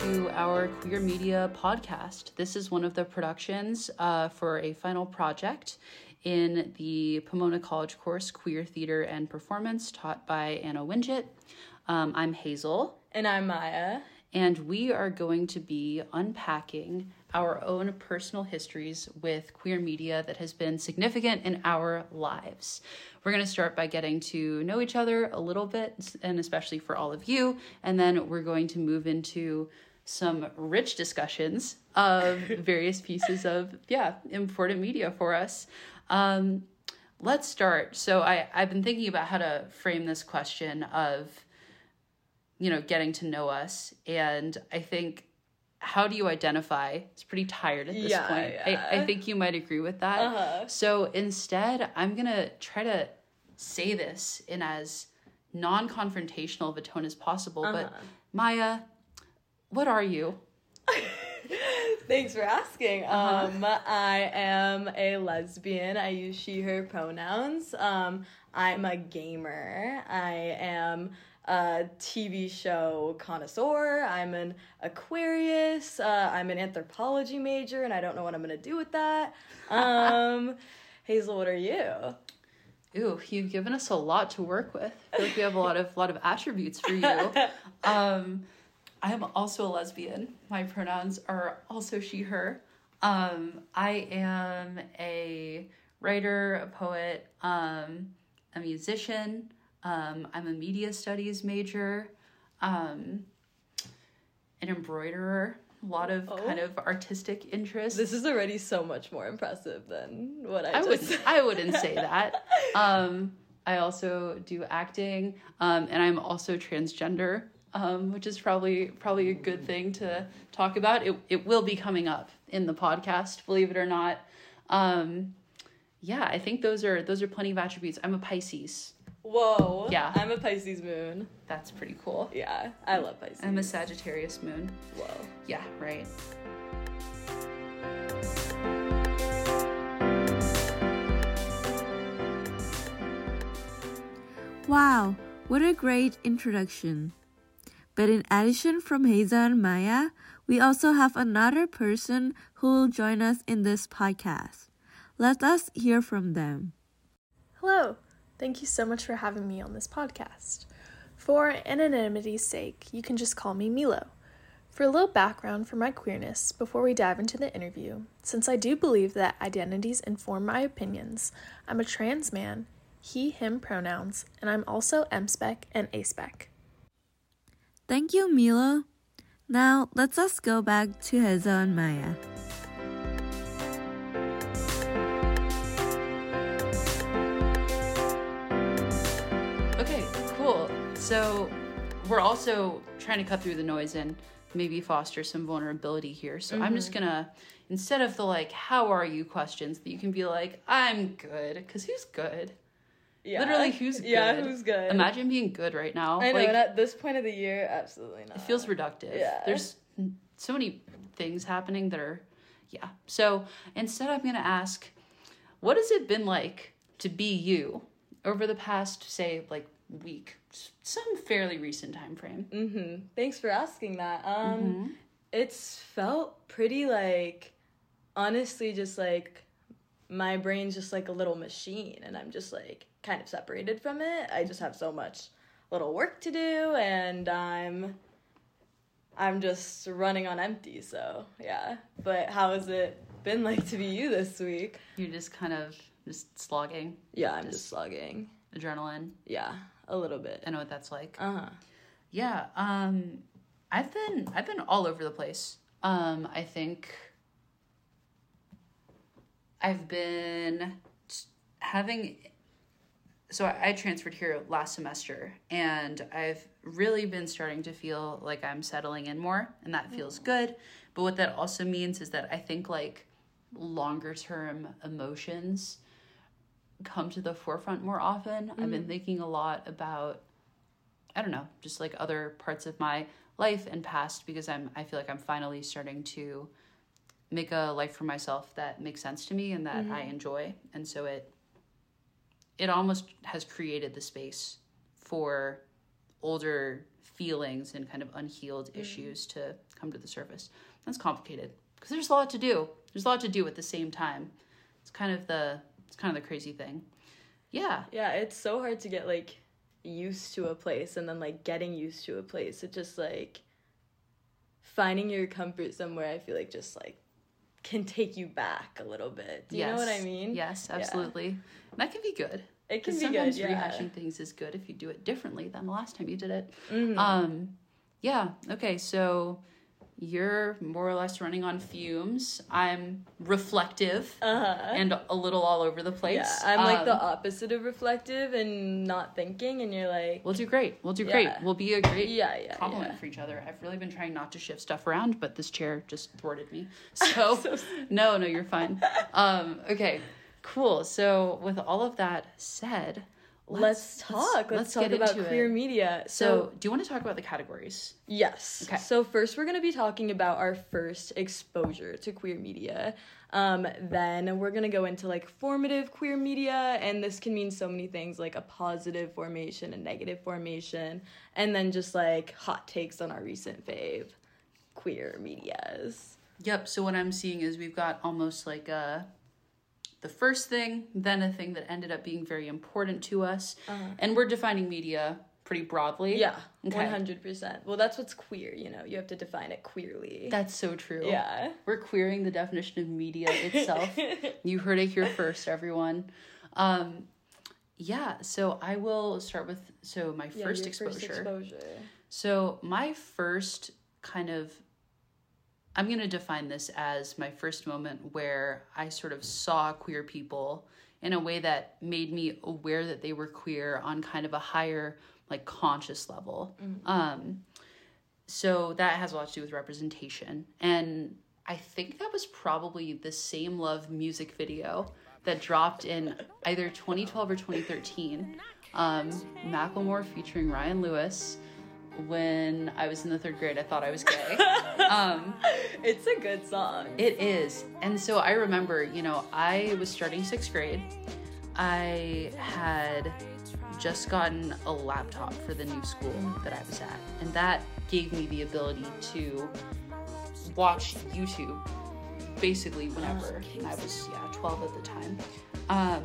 to our queer media podcast. This is one of the productions uh, for a final project in the Pomona College course Queer Theater and Performance, taught by Anna Winget. Um, I'm Hazel. And I'm Maya. And we are going to be unpacking our own personal histories with queer media that has been significant in our lives. We're going to start by getting to know each other a little bit, and especially for all of you. And then we're going to move into some rich discussions of various pieces of, yeah, important media for us. Um, let's start. So I, I've been thinking about how to frame this question of, you know, getting to know us. And I think how do you identify? It's pretty tired at this Yeah, point. yeah. I, I think you might agree with that. Uh-huh. So instead, I'm going to try to say this in as non confrontational of a tone as possible. But Uh-huh. Maya, what are you? Thanks for asking. Uh-huh. Um, I am a lesbian. I use she, her pronouns. Um, I'm a gamer. I am a TV show connoisseur. I'm an Aquarius. Uh, I'm an anthropology major, and I don't know what I'm going to do with that. Um, Hazel, what are you? Ooh, you've given us a lot to work with. I feel like we have a lot of lot of attributes for you. Um, I'm also a lesbian. My pronouns are also she, her. Um, I am a writer, a poet, um, a musician. Um, I'm a media studies major, um, an embroiderer. A lot of Oh. kind of artistic interests. This is already so much more impressive than what I, I just would I wouldn't say that. Um, I also do acting, um, and I'm also transgender, um, which is probably probably a good thing to talk about. It it will be coming up in the podcast, believe it or not. Um, yeah, I think those are those are plenty of attributes. I'm a Pisces. Whoa. Yeah. I'm a Pisces moon. That's pretty cool. Yeah, I love Pisces. I'm a Sagittarius moon. Whoa. Yeah, right. Wow, what a great introduction. But in addition from Hazel and Maya, we also have another person who will join us in this podcast. Let us hear from them. Hello. Thank you so much for having me on this podcast. For anonymity's sake, you can just call me Milo. For a little background for my queerness before we dive into the interview, since I do believe that identities inform my opinions, I'm a trans man, he, him pronouns, and I'm also MSpec and ASpec. Thank you, Milo. Now, let's us go back to Hazel and Maya. So we're also trying to cut through the noise and maybe foster some vulnerability here. So I'm just mm-hmm. gonna instead of the like "How are you?" questions, that you can be like "I'm good," because who's good? Yeah. Literally, who's good? Yeah, who's good? Imagine being good right now. I know, like and at this point of the year, absolutely not. it feels reductive. Yeah. There's so many things happening that are, yeah. So instead, I'm gonna ask, what has it been like to be you over the past, say, like week, some fairly recent time frame? Mm-hmm. Thanks for asking that. Um, Mm-hmm. it's felt pretty like, honestly, just like my brain's just like a little machine, and I'm just like kind of separated from it. I just have so much little work to do, and I'm I'm just running on empty. So yeah. But how has it been like to be you this week? You're just kind of just slogging Yeah, I'm just slugging. Adrenaline. Yeah, a little bit. I know what that's like. Uh huh. Yeah, um I've been I've been all over the place. Um I think I've been having so I I transferred here last semester and I've really been starting to feel like I'm settling in more and that feels good. But what that also means is that I think like longer term emotions come to the forefront more often. I've been mm. thinking a lot about I don't know, just like other parts of my life and past because I'm I feel like I'm finally starting to make a life for myself that makes sense to me and that I mm-hmm. enjoy. And so it it almost has created the space for older feelings and kind of unhealed mm. issues to come to the surface. That's complicated because there's a lot to do. There's a lot to do at the same time. It's kind of the it's kind of the crazy thing. Yeah. Yeah, it's so hard to get like used to a place and then like getting used to a place. It just like finding your comfort somewhere I feel like just like can take you back a little bit. Do you know what I mean? Yes, Yeah. absolutely. That can be good. It can be good. sometimes Yeah. rehashing things is good if you do it differently than the last time you did it. Mhm. Um, yeah. Okay. So you're more or less running on fumes. I'm reflective uh-huh. and a little all over the place. Yeah, I'm like the Um, opposite of reflective and not thinking, and you're like, We'll do great. We'll do great. We'll be a great yeah, yeah, compliment yeah. for each other. I've really been trying not to shift stuff around, but this chair just thwarted me. So, So- no, no, you're fine. Um, okay, cool. So with all of that said, Let's, talk. Let's, talk get about into queer it. media. So, So, do you want to talk about the categories? yes. Okay. So first, we're gonna be talking about our first exposure to queer media. Um, then we're gonna go into like formative queer media, and this can mean so many things, like a positive formation, a negative formation, and then just like hot takes on our recent fave queer medias. Yep. So what I'm seeing is we've got almost like a the first thing, then a thing that ended up being very important to us, and we're defining media pretty broadly. Yeah, Okay. one hundred percent. Well, that's what's queer. You know, you have to define it queerly. That's so true. yeah. We're queering the definition of media itself. you heard it here first, everyone. Um, yeah, so I will start with so my Yeah, first exposure. First exposure. So my first kind of I'm going to define this as my first moment where I sort of saw queer people in a way that made me aware that they were queer on kind of a higher like conscious level. Um so that has a lot to do with representation and I think that was probably the same love music video that dropped in either 2012 or 2013. Um, Macklemore featuring Ryan Lewis. When I was in the third grade, I thought I was gay. um, It's a good song. it is. And so I remember, you know, I was starting sixth grade. I had just gotten a laptop for the new school that I was at. And that gave me the ability to watch YouTube basically whenever. And I was, yeah, 12 at the time. Um,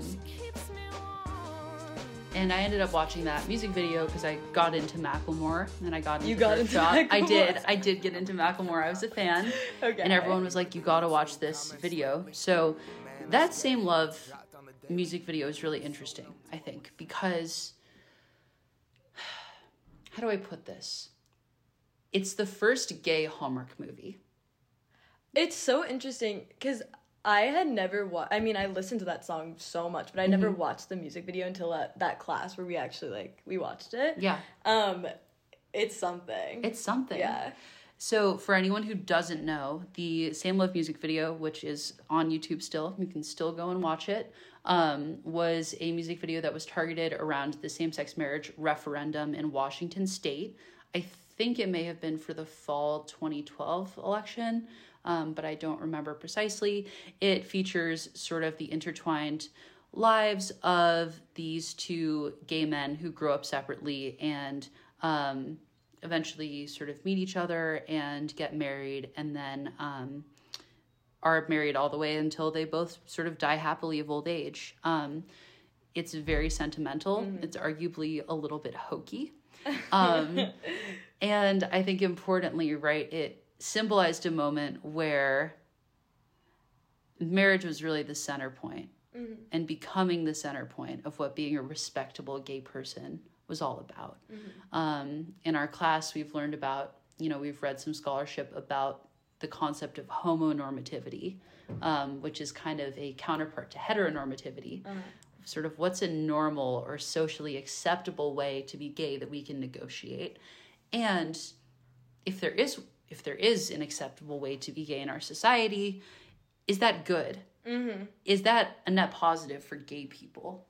and I ended up watching that music video because I got into Macklemore and I got into You got into Shop. I did. I did get into Macklemore. I was a fan. Okay. And everyone was like, you gotta watch this video. So that same love music video is really interesting, I think, because how do I put this? It's the first gay Hallmark movie. It's so interesting because I had never watched. I mean, I listened to that song so much, but I never Mm-hmm. watched the music video until that, that class where we actually like we watched it. Yeah, Um, it's something. it's something. yeah. So, for anyone who doesn't know, the Same Love music video, which is on YouTube still, you can still go and watch it, um, was a music video that was targeted around the same sex marriage referendum in Washington state. I think it may have been for the fall 2012 election, um, but I don't remember precisely. It features sort of the intertwined lives of these two gay men who grow up separately and um, eventually sort of meet each other and get married and then um, are married all the way until they both sort of die happily of old age. Um, it's very sentimental. It's arguably a little bit hokey. Um, and I think importantly, right, it symbolized a moment where marriage was really the center point and becoming the center point of what being a respectable gay person was all about. Um, in our class, we've learned about, you know, we've read some scholarship about the concept of homonormativity, um, which is kind of a counterpart to heteronormativity. Sort of what's a normal or socially acceptable way to be gay that we can negotiate. And if there is if there is an acceptable way to be gay in our society, is that good? Mm-hmm. Is that a net positive for gay people?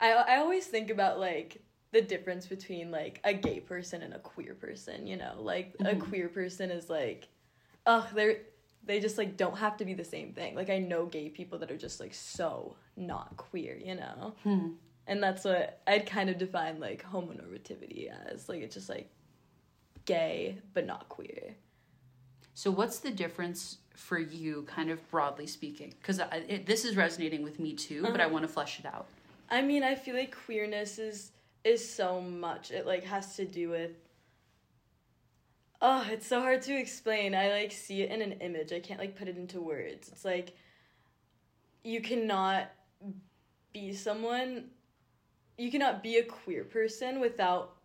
I I always think about like the difference between like a gay person and a queer person. You know, like a queer person is like, oh, they're they just like don't have to be the same thing. Like I know gay people that are just like so not queer. You know. And that's what I'd kind of define like homonormativity as. Like it's just like gay but not queer. So, what's the difference for you, kind of broadly speaking? Because this is resonating with me too, but I uh-huh. want to flesh it out. I mean, I feel like queerness is is so much. It like has to do with Oh, it's so hard to explain. I like see it in an image. I can't like put it into words. It's like you cannot be someone you cannot be a queer person without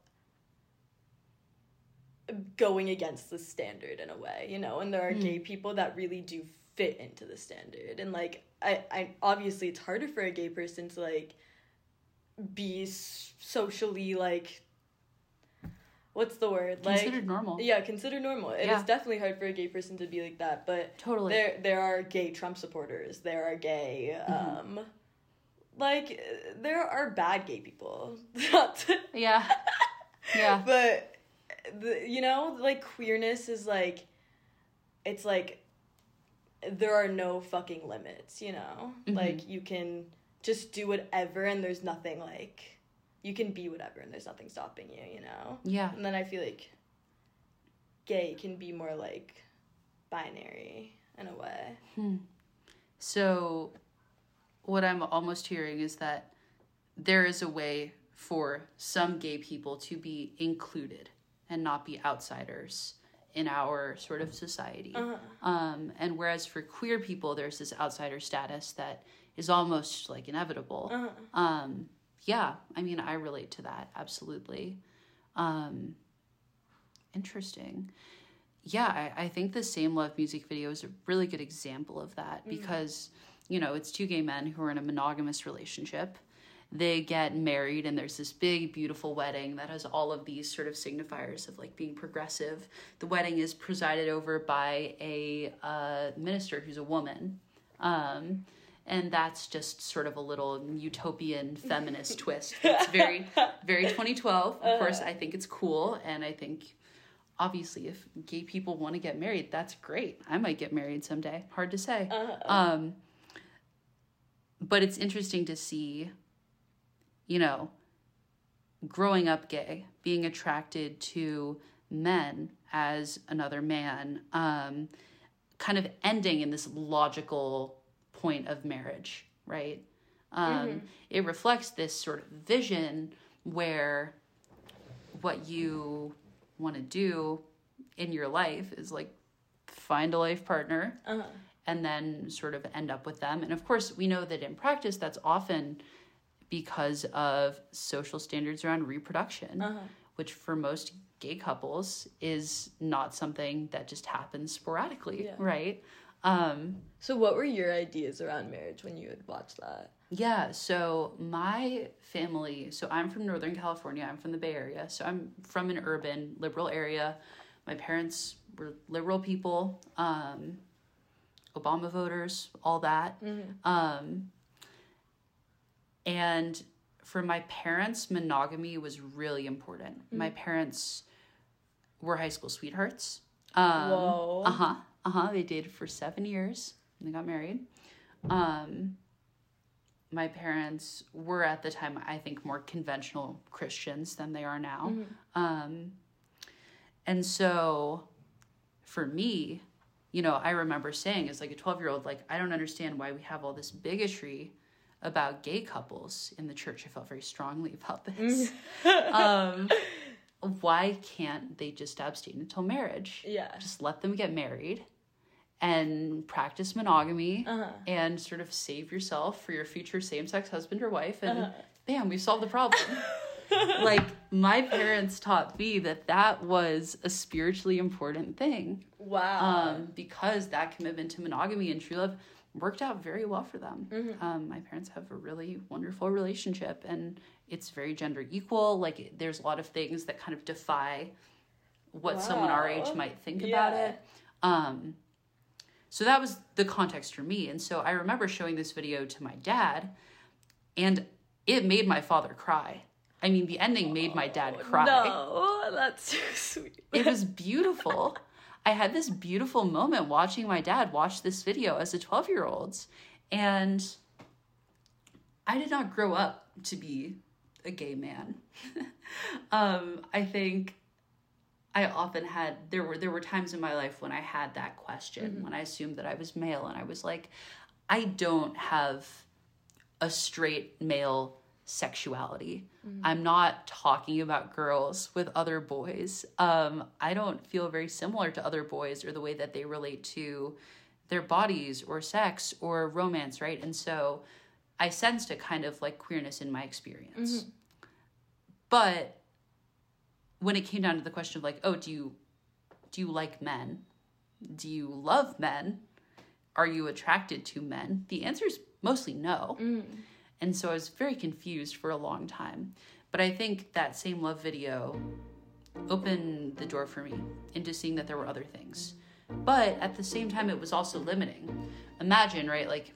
going against the standard in a way, you know, and there are mm. gay people that really do fit into the standard. And like I I obviously it's harder for a gay person to like be socially like what's the word? Like considered normal. Yeah considered normal. It yeah. is definitely hard for a gay person to be like that but totally. there there are gay trump supporters. There are gay mm-hmm. um like there are bad gay people. Yeah. Yeah. But the, you know like queerness is like it's like there are no fucking limits you know mm-hmm. like you can just do whatever and there's nothing like you can be whatever and there's nothing stopping you, you know? Yeah. And then I feel like gay can be more like binary in a way. Hmm. So what I'm almost hearing is that there is a way for some gay people to be included and not be outsiders in our sort of society. Uh-huh. Um, and whereas for queer people, there's this outsider status that is almost like inevitable. Uh-huh. Um, yeah, I mean, I relate to that absolutely. Um, interesting. Yeah, I, I think the Same Love music video is a really good example of that mm-hmm. because, you know, it's two gay men who are in a monogamous relationship. They get married, and there's this big, beautiful wedding that has all of these sort of signifiers of like being progressive. The wedding is presided over by a uh, minister who's a woman. Um, and that's just sort of a little utopian feminist twist. It's very, very 2012. Of course. I think it's cool, and I think obviously if gay people want to get married, that's great. I might get married someday. Hard to say. Uh-huh. Um, but it's interesting to see, you know, growing up gay, being attracted to men as another man, um, kind of ending in this logical point of marriage, right? Um, mm-hmm. It reflects this sort of vision where what you want to do in your life is like find a life partner uh-huh. and then sort of end up with them. And of course, we know that in practice, that's often because of social standards around reproduction, uh-huh. which for most gay couples is not something that just happens sporadically, yeah. right? Um, so, what were your ideas around marriage when you would watch that? Yeah, so my family, so I'm from Northern California, I'm from the Bay Area, so I'm from an urban, liberal area. My parents were liberal people, um, Obama voters, all that. Mm-hmm. Um, and for my parents, monogamy was really important. Mm-hmm. My parents were high school sweethearts. Um, Whoa. Uh huh. Uh huh. They dated for seven years. And they got married. Um, my parents were at the time, I think, more conventional Christians than they are now. Mm-hmm. Um, and so for me, you know, I remember saying as like a 12 year old, like, I don't understand why we have all this bigotry about gay couples in the church. I felt very strongly about this. um, why can't they just abstain until marriage? Yeah. Just let them get married and practice monogamy uh-huh. and sort of save yourself for your future same sex husband or wife. And uh-huh. bam, we solved the problem. like, my parents taught me that that was a spiritually important thing. Wow. Um, because that commitment to monogamy and true love worked out very well for them. Mm-hmm. Um, my parents have a really wonderful relationship and it's very gender equal. Like, there's a lot of things that kind of defy what wow. someone our age might think yeah. about it. Um, so that was the context for me. And so I remember showing this video to my dad, and it made my father cry. I mean, the ending made my dad cry. No, that's too sweet. it was beautiful. I had this beautiful moment watching my dad watch this video as a 12 year old. And I did not grow up to be a gay man. um, I think I often had there were there were times in my life when I had that question when I assumed that I was male and I was like I don't have a straight male sexuality. Mm-hmm. I'm not talking about girls with other boys. Um I don't feel very similar to other boys or the way that they relate to their bodies or sex or romance, right? And so I sensed a kind of like queerness in my experience. Mm-hmm. But when it came down to the question of like, oh, do you do you like men? Do you love men? Are you attracted to men? The answer is mostly no. Mm. And so I was very confused for a long time. But I think that same love video opened the door for me into seeing that there were other things. But at the same time, it was also limiting. Imagine, right? Like,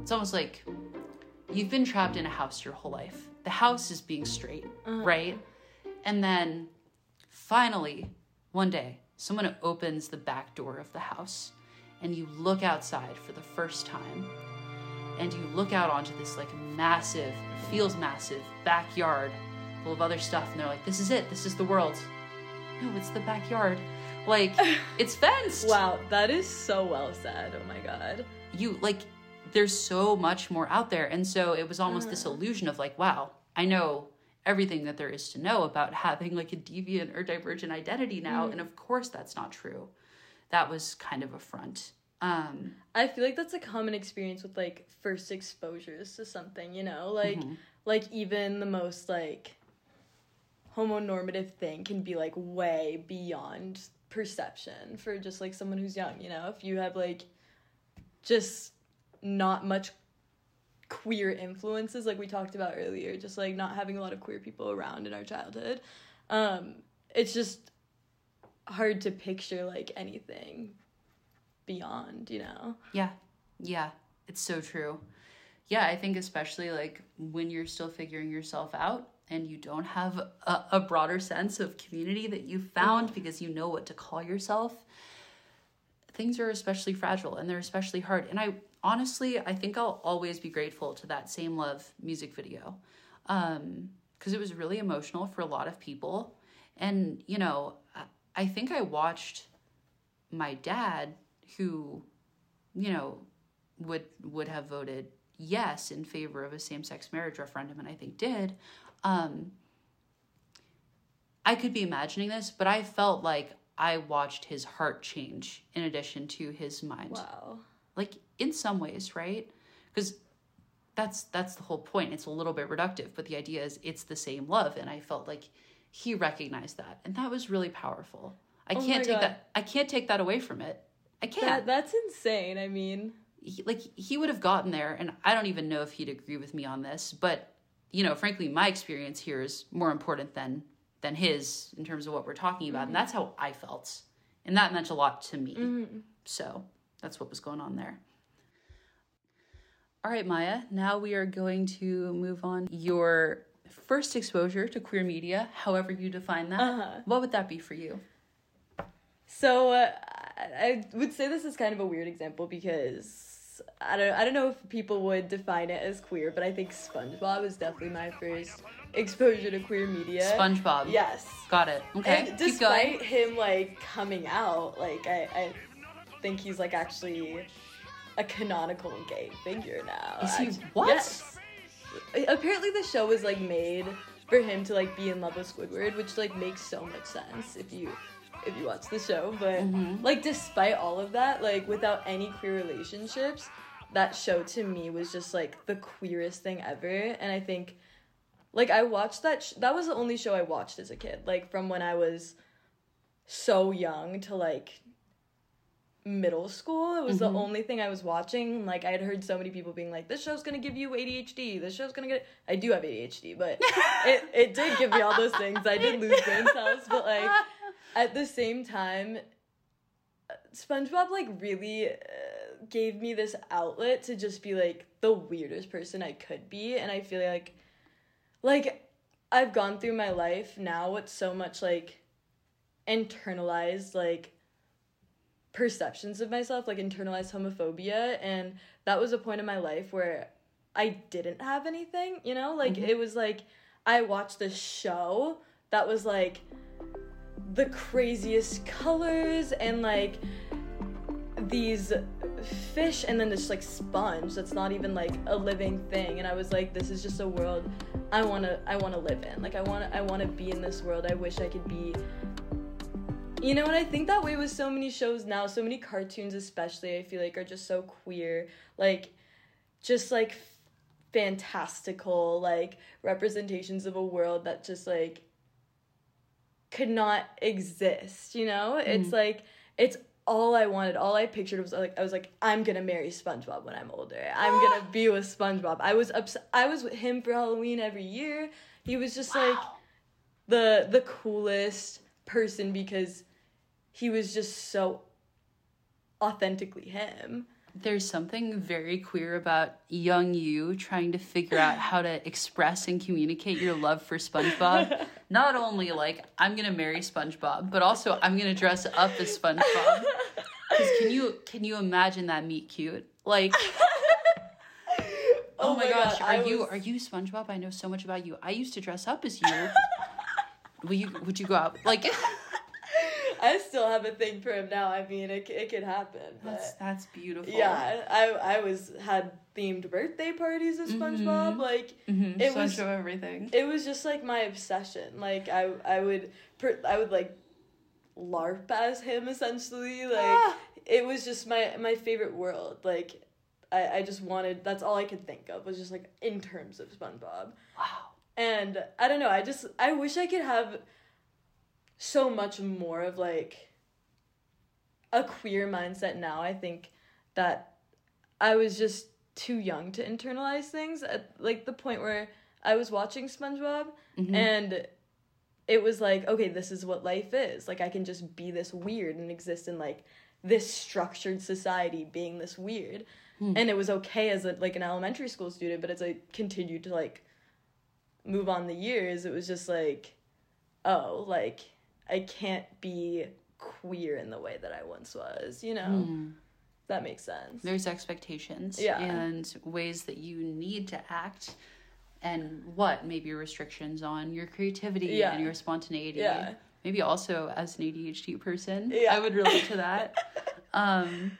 it's almost like you've been trapped in a house your whole life. The house is being straight, uh-huh. right? And then finally, one day, someone opens the back door of the house and you look outside for the first time and you look out onto this like massive, feels massive backyard full of other stuff and they're like, this is it, this is the world. No, it's the backyard. Like, it's fenced. Wow, that is so well said. Oh my god. you like there's so much more out there and so it was almost this uh-huh. illusion of like wow i know everything that there is to know about having like a deviant or divergent identity now mm. and of course that's not true that was kind of a front um I feel like that's a common experience with like first exposures to something, you know? Like like even the most like homonormative thing can be like way beyond perception for just like someone who's young, you know? If you have like just not much queer influences like we talked about earlier, just like not having a lot of queer people around in our childhood. Um it's just hard to picture like anything beyond, you know? yeah. Yeah. It's so true. Yeah i think especially like when you're still figuring yourself out and you don't have a, a broader sense of community that you found because you know what to call yourself things are especially fragile and they're especially hard. And i honestly i think i'll always be grateful to that same love music video um because it was really emotional for a lot of people. And you know I- i think i watched my dad who you know would would have voted yes in favor of a same-sex marriage referendum and i think did um i could be imagining this but i felt like i watched his heart change in addition to his mind. Wow. like in some ways right? Because that's that's the whole point. It's a little bit reductive but the idea is it's the same love and i felt like he recognized that and that was really powerful. I Oh can't take God. that i can't take that away from it i can't. That, that's insane. I mean, he, like he would have gotten there and i don't even know if he'd agree with me on this but you know frankly my experience here is more important than than his in terms of what we're talking about and that's how i felt and that meant a lot to me. So that's what was going on there. All right maya now we are going to move on. Your first exposure to queer media however you define that Uh-huh. what would that be for you? So uh, I would say this is kind of a weird example because I don't I don't know if people would define it as queer, but I think SpongeBob is definitely my first exposure to queer media. spongebob Yes. got it okay And despite him like coming out, like I, I think he's like actually a canonical gay figure now. Is he- what? Yes. Apparently the show was like made for him to like be in love with Squidward, which like makes so much sense if you if you watch the show. But Mm-hmm. like despite all of that, like without any queer relationships, that show to me was just like the queerest thing ever. And I think like I watched that sh- that was the only show I watched as a kid, like from when I was so young to like middle school. It was the only thing I was watching. Like I had heard so many people being like, "This show's gonna give you ADHD. This show's gonna get." I do have ADHD, but it it did give me all those things. I did lose brain cells, but like at the same time, SpongeBob like really uh, gave me this outlet to just be like the weirdest person I could be, and I feel like like I've gone through my life now with so much like internalized like perceptions of myself, like internalized homophobia, and that was a point in my life where I didn't have anything, you know? Like it was like I watched this show that was like the craziest colors and like these fish and then this like sponge that's not even like a living thing. And i was like this is just a world i want to i want to live in. Like i want i want to be in this world. I wish i could be you know and i think that way with so many shows now so many cartoons especially i feel like are just so queer. Like just like fantastical like representations of a world that just like could not exist you know it's mm-hmm. like it's all I wanted, all I pictured was like I was like, I'm gonna marry SpongeBob when I'm older. I'm gonna be with SpongeBob. I was ups- I was with him for Halloween every year. He was just like the the coolest person because he was just so authentically him. There's something very queer about young you trying to figure out how to express and communicate your love for SpongeBob. Not only like I'm gonna marry SpongeBob, but also I'm gonna dress up as SpongeBob. 'Cause can you can you imagine that meet cute? Like Oh, oh my, gosh, God, are you are you SpongeBob? I know so much about you. I used to dress up as you. Will you would you go out like I still have a thing for him now. I mean, it, it could happen. That's that's beautiful. yeah, I I was had themed birthday parties with SpongeBob. Like Mhm, It so was- everything. it was just like my obsession. Like I I would per, I would like LARP as him essentially. Like Ah. it was just my my favorite world. Like I I just wanted that's all I could think of was just like in terms of SpongeBob. Wow. And I don't know, I just I wish I could have so much more of like a queer mindset now. I think that I was just too young to internalize things at like the point where I was watching SpongeBob Mhm. and it was like, okay, this is what life is. Like I can just be this weird and exist in like this structured society being this weird. And it was okay as a like an elementary school student, but as I continued to like move on the years, it was just like, oh, like I can't be queer in the way that I once was, you know? Mm. That makes sense. There's expectations Yeah. and ways that you need to act and what maybe restrictions on your creativity Yeah. and your spontaneity. Yeah. Maybe also as an ADHD person, Yeah. I would relate to that. um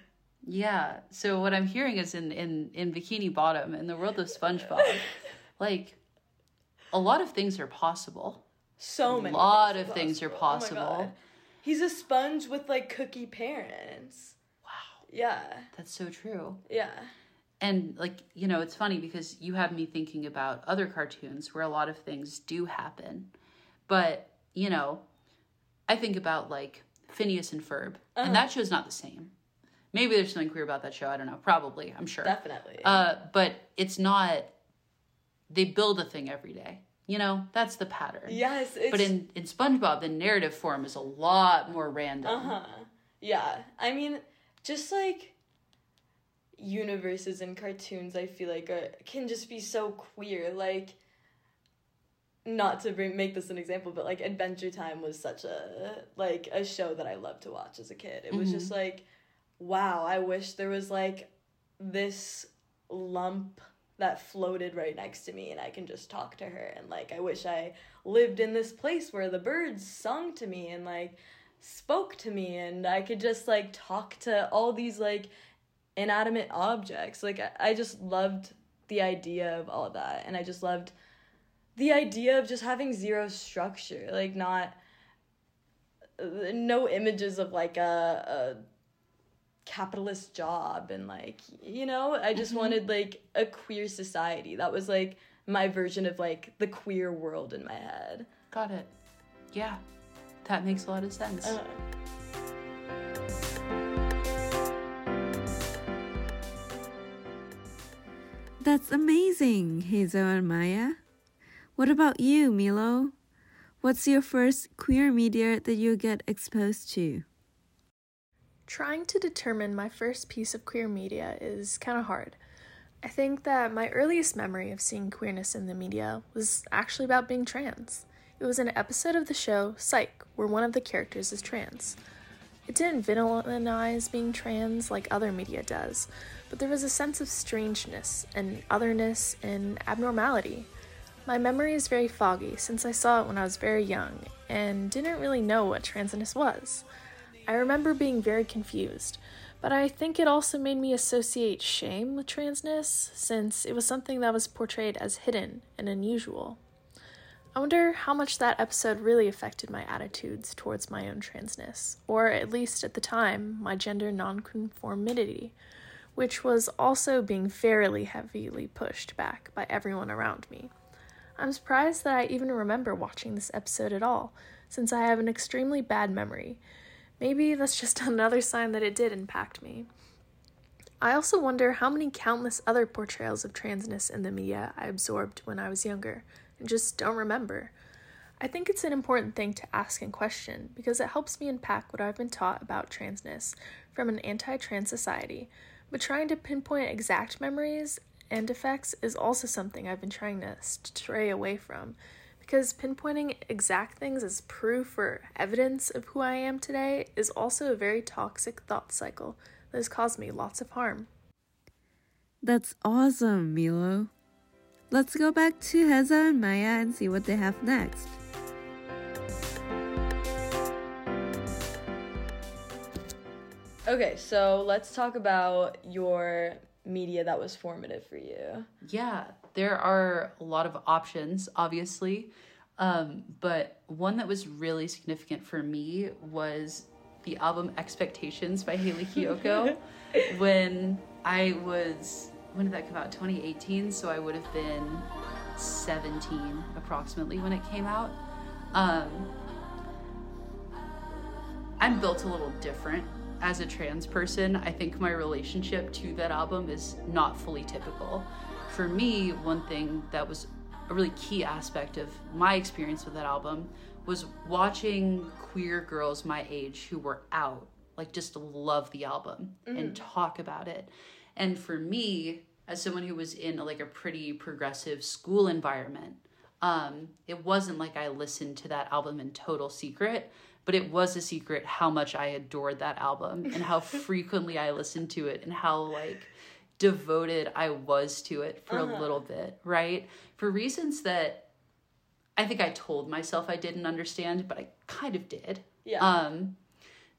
yeah. So what I'm hearing is in in in Bikini Bottom in the world of SpongeBob, like a lot of things are possible. So many. A lot of things are Oh possible. God. He's a sponge with like cookie parents. Wow. Yeah. That's so true. Yeah. and like you know it's funny because you have me thinking about other cartoons where a lot of things do happen but you know i think about like phineas and ferb and that show's not the same maybe there's something queer about that show i don't know probably i'm sure Definitely. uh but it's not they build a thing every day you know that's the pattern yes. It's, but in in spongebob the narrative form is a lot more random Uh huh. Yeah. I mean, just like universes and cartoons, I feel like are can just be so queer. Like, not to bring make this an example, but like Adventure Time was such a like a show that I loved to watch as a kid. It was just like, wow. I wish there was like this lump that floated right next to me and I can just talk to her and like I wish I lived in this place where the birds sung to me and like spoke to me and I could just like talk to all these like inanimate objects. Like I, I just loved the idea of all of that and I just loved the idea of just having zero structure, like not uh, no images of like a, a capitalist job and like you know i just wanted like a queer society. That was like my version of like the queer world in my head. Got it. Yeah. That makes a lot of sense. Uh, That's amazing, Hazel and Maya. What about you, Milo? What's your first queer media that you get exposed to? Trying to determine my first piece of queer media is kind of hard. I think that my earliest memory of seeing queerness in the media was actually about being trans. It was an episode of the show Psych, where one of the characters is trans. It didn't villainize being trans like other media does, but there was a sense of strangeness and otherness and abnormality. My memory is very foggy since I saw it when I was very young and didn't really know what transness was. I remember being very confused, but I think it also made me associate shame with transness since it was something that was portrayed as hidden and unusual. I wonder how much that episode really affected my attitudes towards my own transness, or at least at the time, my gender nonconformity, which was also being fairly heavily pushed back by everyone around me. I'm surprised that I even remember watching this episode at all, since I have an extremely bad memory. Maybe that's just another sign that it did impact me. I also wonder how many countless other portrayals of transness in the media I absorbed when I was younger and just don't remember. I think it's an important thing to ask and question because it helps me unpack what I've been taught about transness from an anti trans society. But trying to pinpoint exact memories and effects is also something I've been trying to stray away from because pinpointing exact things as proof or evidence of who I am today is also a very toxic thought cycle that has caused me lots of harm. That's awesome, Milo. Let's go back to Hazel and Maya and see what they have next. Okay, so let's talk about your media that was formative for you. Yeah, there are a lot of options, obviously. Um, but one that was really significant for me was the album Expectations by Hayley Kiyoko. when I was, when did that come out? 2018. So I would have been 17 approximately when it came out. Um, I'm built a little different as a trans person. I think my relationship to that album is not fully typical. For me, one thing that was a really key aspect of my experience with that album was watching queer girls my age who were out like just love the album mm-hmm. and talk about it and for me as someone who was in like a pretty progressive school environment um, it wasn't like i listened to that album in total secret but it was a secret how much i adored that album and how frequently i listened to it and how like devoted I was to it for uh-huh. a little bit, right? For reasons that I think I told myself I didn't understand, but I kind of did. Yeah. Um,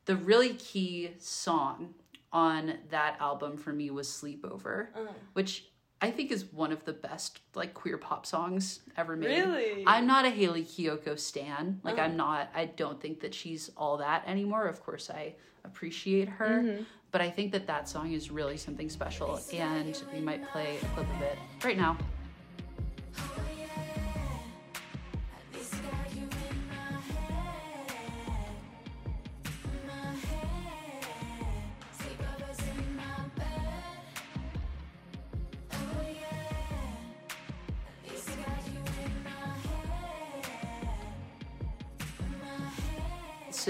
the really key song on that album for me was Sleepover, uh-huh. which I think is one of the best like queer pop songs ever made. Really? I'm not a Hayley Kiyoko stan. Like uh-huh. I'm not I don't think that she's all that anymore. Of course I appreciate her, mm-hmm. But I think that that song is really something special, and we might play a clip of it right now.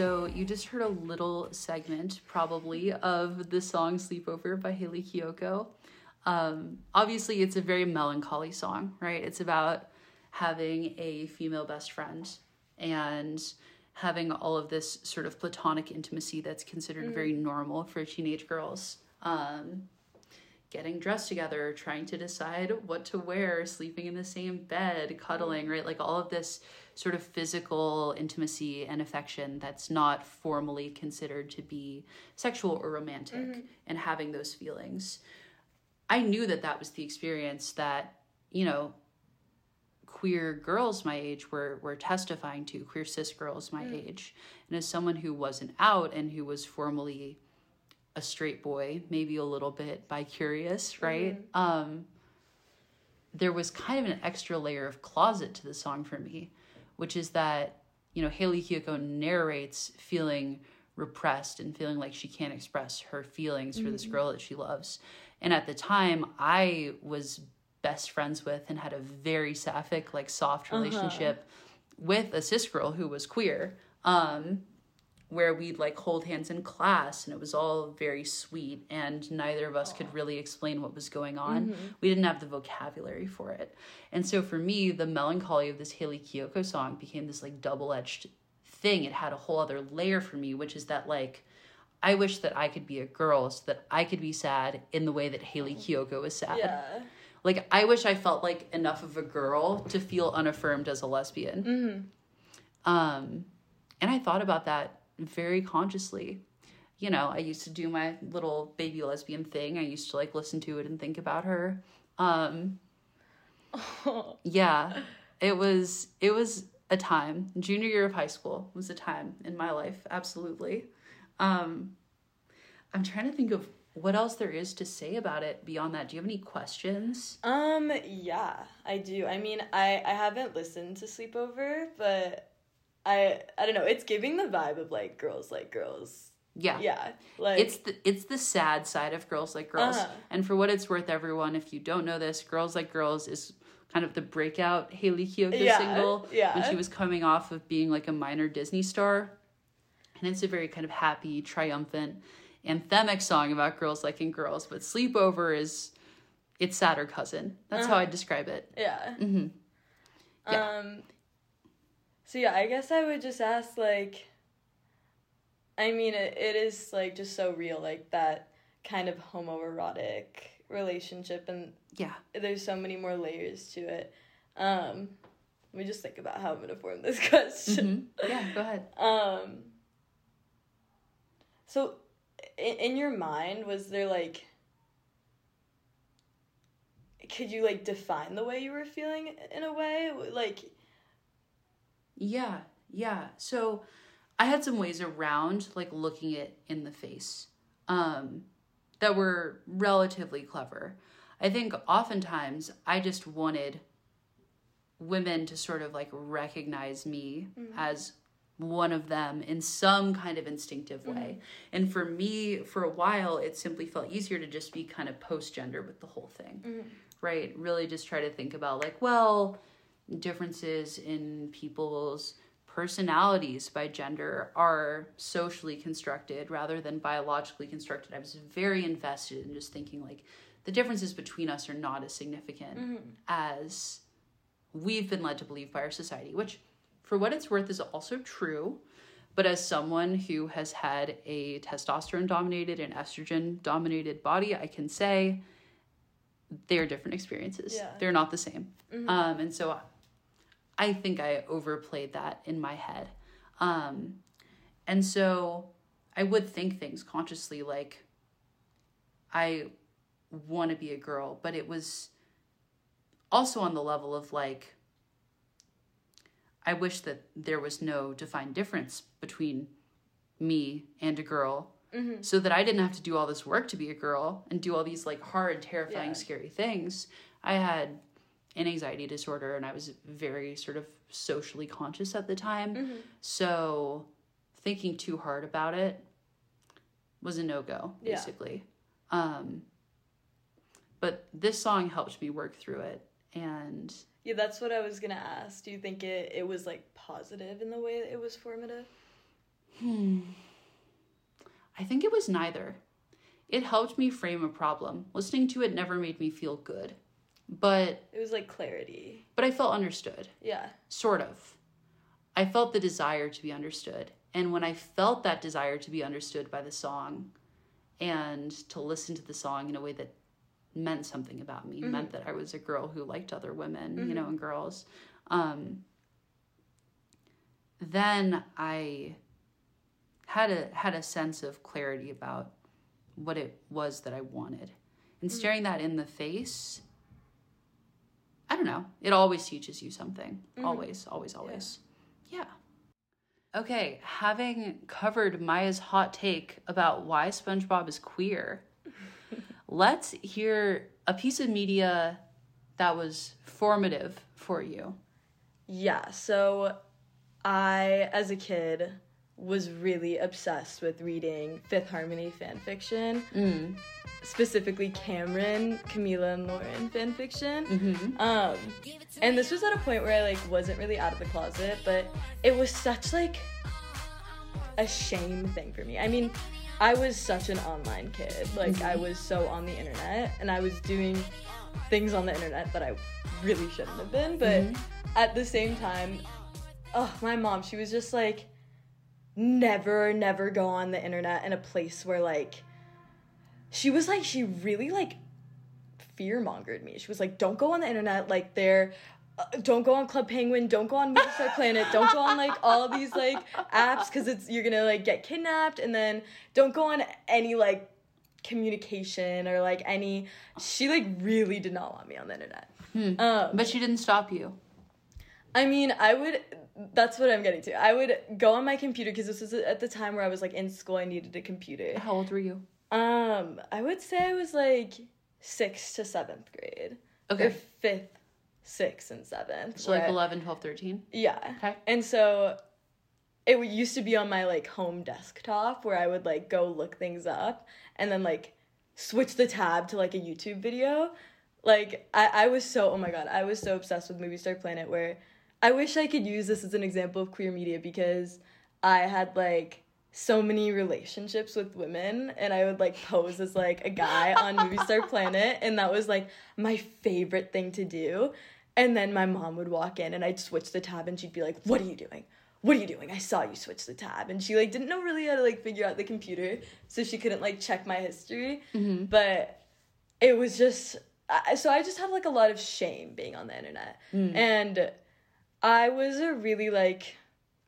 So you just heard a little segment, probably, of the song Sleepover by Hayley Kiyoko. Um, obviously, it's a very melancholy song, right? It's about having a female best friend and having all of this sort of platonic intimacy that's considered mm. very normal for teenage girls. Um, getting dressed together, trying to decide what to wear, sleeping in the same bed, cuddling, right? Like all of this sort of physical intimacy and affection that's not formally considered to be sexual or romantic mm-hmm. and having those feelings. I knew that that was the experience that, you know, queer girls my age were were testifying to, queer cis girls my mm. age. And as someone who wasn't out and who was formally a straight boy, maybe a little bit bi curious, right? Mm-hmm. Um, there was kind of an extra layer of closet to the song for me, which is that, you know, Hayley Kiyoko narrates feeling repressed and feeling like she can't express her feelings mm-hmm. for this mm-hmm. girl that she loves. And at the time, I was best friends with and had a very sapphic, like soft uh-huh. relationship uh-huh. with a cis girl who was queer. Um, where we'd like hold hands in class and it was all very sweet and neither of us could really explain what was going on. Mm-hmm. We didn't have the vocabulary for it. And so for me, the melancholy of this Hayley Kiyoko song became this like double-edged thing. It had a whole other layer for me, which is that like I wish that I could be a girl so that I could be sad in the way that Hayley Kiyoko was sad. Yeah. Like I wish I felt like enough of a girl to feel unaffirmed as a lesbian. Mm-hmm. Um, and I thought about that very consciously. You know, I used to do my little baby lesbian thing. I used to like listen to it and think about her. Um, yeah, it was it was a time. Junior year of high school was a time in my life, absolutely. Um, I'm trying to think of what else there is to say about it beyond that. Do you have any questions? Um, yeah, I do. I mean, I I haven't listened to Sleepover, but I I don't know. It's giving the vibe of like girls like girls. Yeah. Yeah, like It's the it's the sad side of Girls Like Girls. Uh-huh. And for what it's worth, everyone, if you don't know this, Girls Like Girls is kind of the breakout Hayley Kiyoko Yeah, single yeah. when she was coming off of being like a minor Disney star. And it's a very kind of happy, triumphant, anthemic song about girls liking girls. But Sleepover is its sadder cousin. That's how I describe it. yeah. hmm Yeah. Um. So yeah, I guess I would just ask like. I mean, it, it is like just so real, like that kind of homoerotic relationship, and Yeah. there's so many more layers to it. Um, let me just think about how I'm gonna form this question. Mhm. Yeah, go ahead. Um. So, in, in your mind, was there like? Could you like define the way you were feeling in a way, like? Yeah, yeah. So I had some ways around like looking it in the face um, that were relatively clever. I think oftentimes I just wanted women to sort of like recognize me mm-hmm. as one of them in some kind of instinctive way. Mm-hmm. And for me, for a while, it simply felt easier to just be kind of post gender with the whole thing, mm-hmm. right? Really just try to think about like, well, differences in people's personalities by gender are socially constructed rather than biologically constructed. I was very invested in just thinking like the differences between us are not as significant as we've been led to believe by our society, which for what it's worth is also true. But as someone who has had a testosterone dominated and estrogen dominated body, I can say they're different experiences. Yeah. They're not the same. Um, and so I think I overplayed that in my head. Um, and so I would think things consciously like, I want to be a girl, but it was also on the level of like, I wish that there was no defined difference between me and a girl so that I didn't have to do all this work to be a girl and do all these like hard, terrifying, Yeah. scary things. I had an anxiety disorder and I was very sort of socially conscious at the time. So thinking too hard about it was a no go, Yeah. basically. Um, but this song helped me work through it. And Yeah, that's what I was gonna ask. Do you think it, it was like positive in the way that it was formative? Hmm. I think it was neither. It helped me frame a problem. Listening to it never made me feel good, but It was like clarity. but I felt understood. Yeah. Sort of. I felt the desire to be understood. And when I felt that desire to be understood by the song and to listen to the song in a way that meant something about me, meant mm-hmm. that I was a girl who liked other women, you know, mm-hmm. and girls, um, then I had a had a sense of clarity about what it was that I wanted. And mm-hmm. staring that in the face, I don't know. It always teaches you something. Mm-hmm. Always, always, always. Yeah. Okay, having covered Maya's hot take about why SpongeBob is queer, let's hear a piece of media that was formative for you. Yeah, so I, as a kid, was really obsessed with reading Fifth Harmony fan fiction, Mm. specifically Camren, Camila, and Lauren fan fiction. Mm-hmm. Um, and this was at a point where I like wasn't really out of the closet, but it was such like a shame thing for me. I mean, I was such an online kid. Like I was so on the internet and I was doing things on the internet that I really shouldn't have been, but at the same time, oh, my mom, she was just like never never go on the internet in a place where like she was like she really like fear mongered me. She was like, "Don't go on the internet. Like they're." Uh, don't go on Club Penguin. Don't go on Movie Star Planet. Don't go on like all of these like apps because it's you're gonna like get kidnapped. And then don't go on any like communication or like any. She like really did not want me on the internet. Um, But she didn't stop you. I mean, I would. That's what I'm getting to. I would go on my computer because this was at the time where I was like in school. I needed a computer. How old were you? Um, I would say I was like sixth to seventh grade. Okay. Or fifth, sixth, and seventh. So like where- 11, 12, 13. Yeah. Okay. And so it used to be on my like home desktop where I would like go look things up and then like switch the tab to like a YouTube video. Like I, I was so oh my god, I was so obsessed with Movie Star Planet where I wish I could use this as an example of queer media because I had like so many relationships with women and I would like pose as like a guy on Movie Star Planet and that was like my favorite thing to do. And then my mom would walk in and I'd switch the tab and she'd be like, What are you doing? What are you doing? I saw you switch the tab. And she like didn't know really how to like figure out the computer, so she couldn't like check my history. Mm-hmm. But it was just I, so I just have like a lot of shame being on the internet. Mm. And I was a really like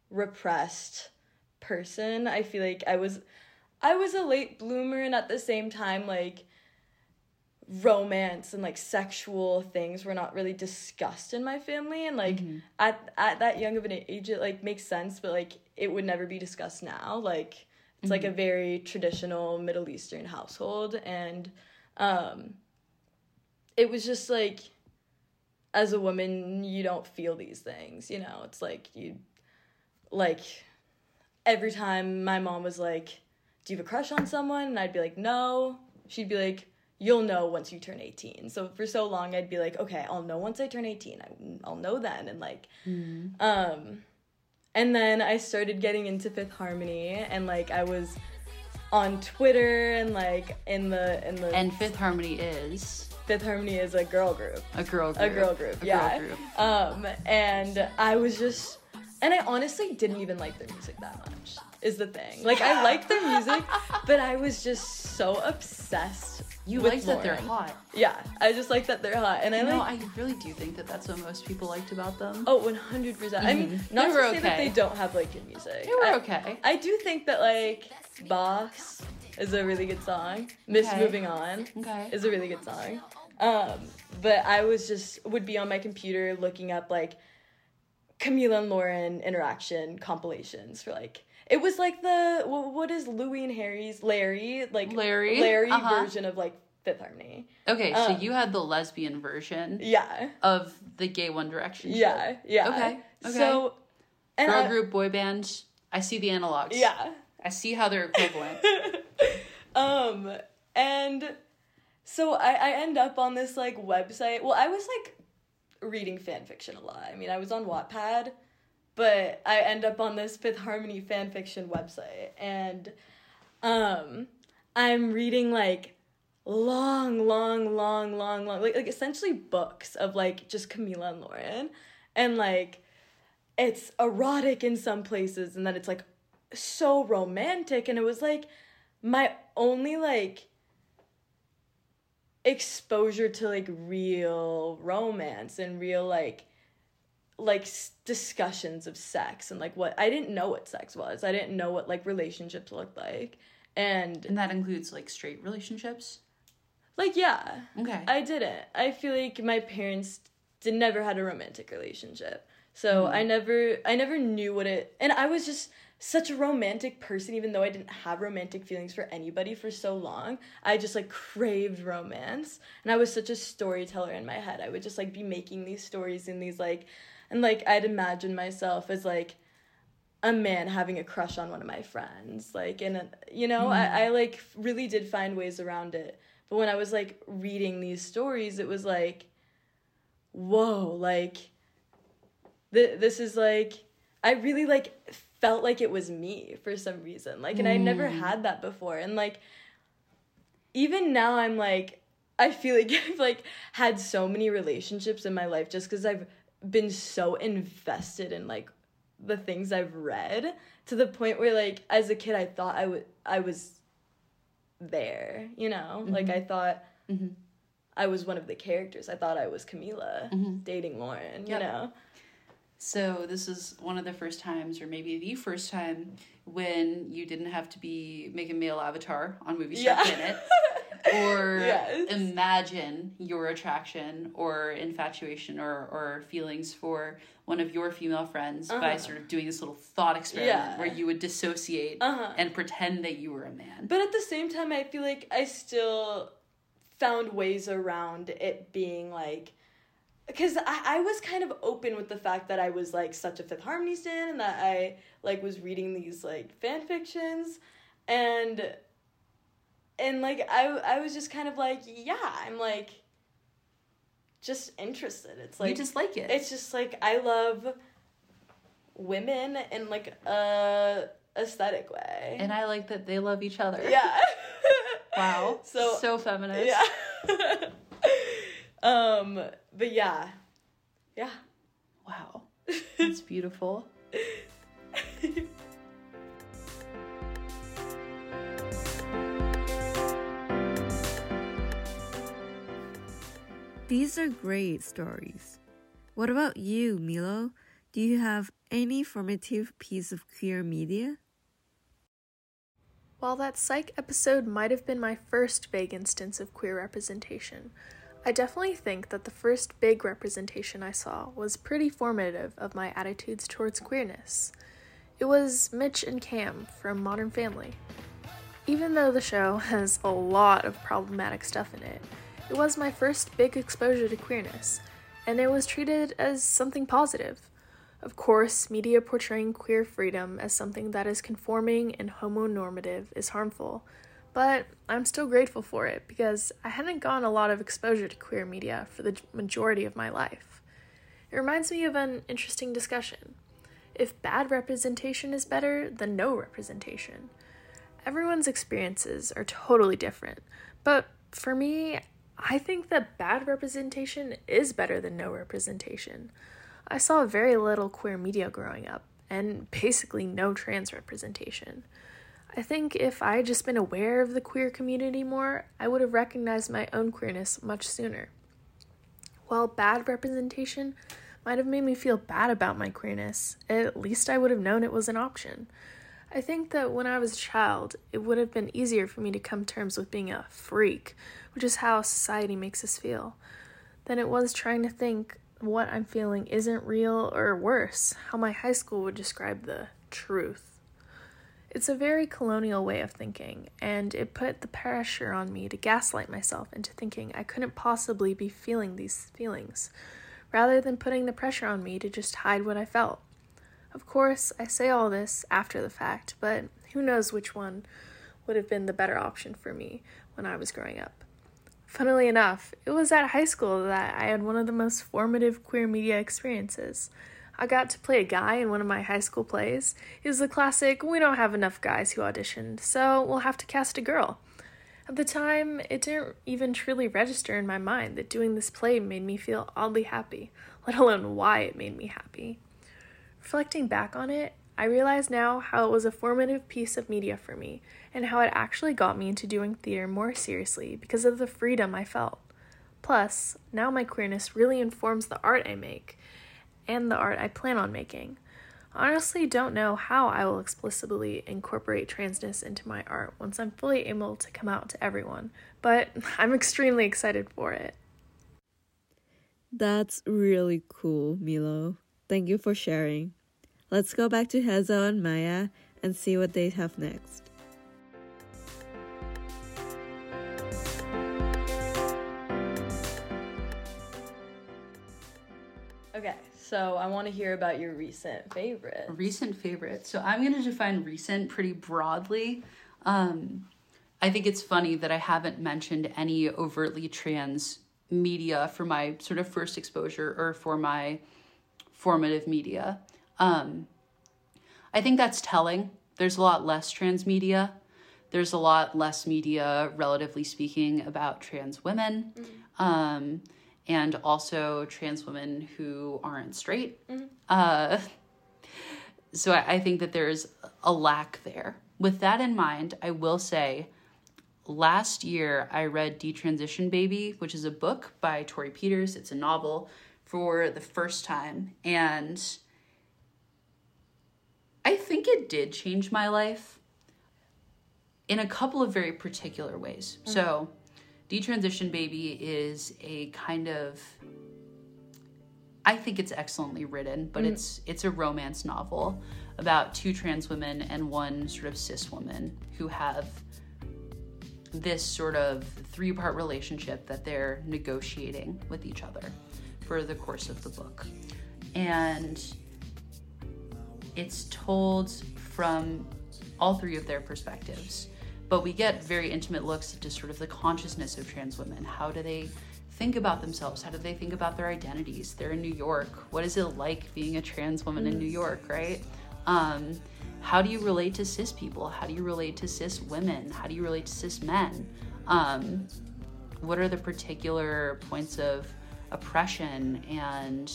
repressed person. I feel like I was I was a late bloomer and at the same time like romance and like sexual things were not really discussed in my family. And like at at that young of an age it like makes sense but like it would never be discussed now. Like it's like a very traditional middle eastern household. And um it was just like as a woman you don't feel these things you know? It's like you like every time my mom was like do you have a crush on someone? And i'd be like no. She'd be like you'll know once you turn 18 so for so long i'd be like okay i'll know once i turn 18 I, i'll know then. And like um and then i started getting into fifth harmony and like i was on twitter and like in the in the And Fifth Harmony is fifth harmony is a girl group a girl group. a girl group A yeah girl group. um and i was just and i honestly didn't even like their music that much is the thing like i liked their music but i was just so obsessed You like that they're hot. yeah i just like that they're hot and i No, like I really do think that that's what most people liked about them. oh 100% i mean Mhm. not They to say that they don't have like good music they were I- okay. I do think that like Box is a really good song. Miss Okay. Moving On Okay. is a really good song. Um, but I was just would be on my computer looking up like Camila and Lauren interaction compilations for like it was like the what is Louis and Harry's Larry like Larry, Larry uh-huh. version of like Fifth Harmony. Okay, so um, you had the lesbian version Yeah, of the gay One Direction. yeah, yeah. Okay, okay. So and Girl I- group, boy band. I see the analogs. yeah. I see how they're equivalent. um and so I, I end up on this like website. Well i was like reading fan fiction a lot. I mean i was on wattpad but i end up on this fifth harmony fan fiction website. And um i'm reading like long long long long long like, like essentially books of like just camila and lauren. And like it's erotic in some places and then it's like so romantic and it was like my only like exposure to like real romance and real like like s- discussions of sex and like what I didn't know what sex was. I didn't know what like relationships looked like. And and that includes like straight relationships. like yeah, Okay. I didn't. I feel like my parents did never had a romantic relationship. So mm-hmm. I never I never knew what it and I was just such a romantic person even though I didn't have romantic feelings for anybody for so long. I just like craved romance and I was such a storyteller in my head. I would just like be making these stories in these like and like I'd imagine myself as like a man having a crush on one of my friends like and you know I, mm. I like really did find ways around it but when i was like reading these stories it was like whoa like th- this is like i really like felt like it was me for some reason. Like and i never mm. had that before. And like even now i'm like i feel like i've like had so many relationships in my life just because i've been so invested in like the things i've read to the point where like as a kid i thought i would i was there you know? Like mm-hmm. i thought mm-hmm. I was one of the characters. I thought I was Camila mm-hmm. dating Lauren, you know? So this is one of the first times, or maybe the first time, when you didn't have to be make a male avatar on Movie Star Yeah. Planet, or Yes. imagine your attraction or infatuation or or feelings for one of your female friends by Uh-huh. sort of doing this little thought experiment Yeah. where you would dissociate Uh-huh. and pretend that you were a man. But at the same time, I feel like I still found ways around it being like, because I, I was kind of open with the fact that I was like such a Fifth Harmony stan and that I like was reading these like fan fictions, and and like I I was just kind of like yeah I'm like just interested. It's like you just like it. it's just like I love women in like a aesthetic way. and I like that they love each other. Yeah. Wow. So so feminist. yeah. um. But yeah. Yeah. Wow. It's beautiful. These are great stories. What about you, Milo? Do you have any formative piece of queer media? While that psych episode might have been my first vague instance of queer representation, I definitely think that the first big representation I saw was pretty formative of my attitudes towards queerness. It was Mitch and Cam from Modern Family. Even though the show has a lot of problematic stuff in it, it was my first big exposure to queerness, and it was treated as something positive. Of course, media portraying queer freedom as something that is conforming and homonormative is harmful, but I'm still grateful for it because I hadn't gotten a lot of exposure to queer media for the majority of my life. It reminds me of an interesting discussion. If bad representation is better than no representation, everyone's experiences are totally different, but for me, I think that bad representation is better than no representation. I saw very little queer media growing up, and basically no trans representation. I think if I had just been aware of the queer community more, I would have recognized my own queerness much sooner. While bad representation might have made me feel bad about my queerness, at least I would have known it was an option. I think that when I was a child, it would have been easier for me to come terms with being a freak, which is how society makes us feel, than it was trying to think what I'm feeling isn't real, or worse, how my high school would describe the truth. It's a very colonial way of thinking, and it put the pressure on me to gaslight myself into thinking I couldn't possibly be feeling these feelings, rather than putting the pressure on me to just hide what I felt. Of course, I say all this after the fact, but who knows which one would have been the better option for me when I was growing up. Funnily enough, it was at high school that I had one of the most formative queer media experiences. I got to play a guy in one of my high school plays. It was the classic, we don't have enough guys who auditioned, so we'll have to cast a girl. At the time, it didn't even truly register in my mind that doing this play made me feel oddly happy, let alone why it made me happy. Reflecting back on it, I realize now how it was a formative piece of media for me and how it actually got me into doing theater more seriously because of the freedom I felt. Plus, now my queerness really informs the art I make and the art I plan on making. Honestly don't know how I will explicitly incorporate transness into my art once I'm fully able to come out to everyone, but I'm extremely excited for it. That's really cool, Milo. Thank you for sharing. Let's go back to Hazel and Maya and see what they have next. So I want to hear about your recent favorite. Recent favorite. So I'm going to define recent pretty broadly. Um, I think it's funny that I haven't mentioned any overtly trans media for my sort of first exposure or for my formative media. Um, I think that's telling. There's a lot less trans media. There's a lot less media, relatively speaking, about trans women. Um, and also trans women who aren't straight. Uh, so I, I think that there's a lack there. With that in mind, I will say last year I read Detransition Baby, which is a book by Torrey Peters. It's a novel for the first time. And I think it did change my life in a couple of very particular ways. So, Detransition Baby is a kind of I think it's excellently written, but mm. it's it's a romance novel about two trans women and one sort of cis woman who have this sort of three-part relationship that they're negotiating with each other for the course of the book. And it's told from all three of their perspectives. But we get very intimate looks into sort of the consciousness of trans women. How do they think about themselves? How do they think about their identities? They're in New York. What is it like being a trans woman in New York, right? Um, how do you relate to cis people? How do you relate to cis women? How do you relate to cis men? Um, what are the particular points of oppression and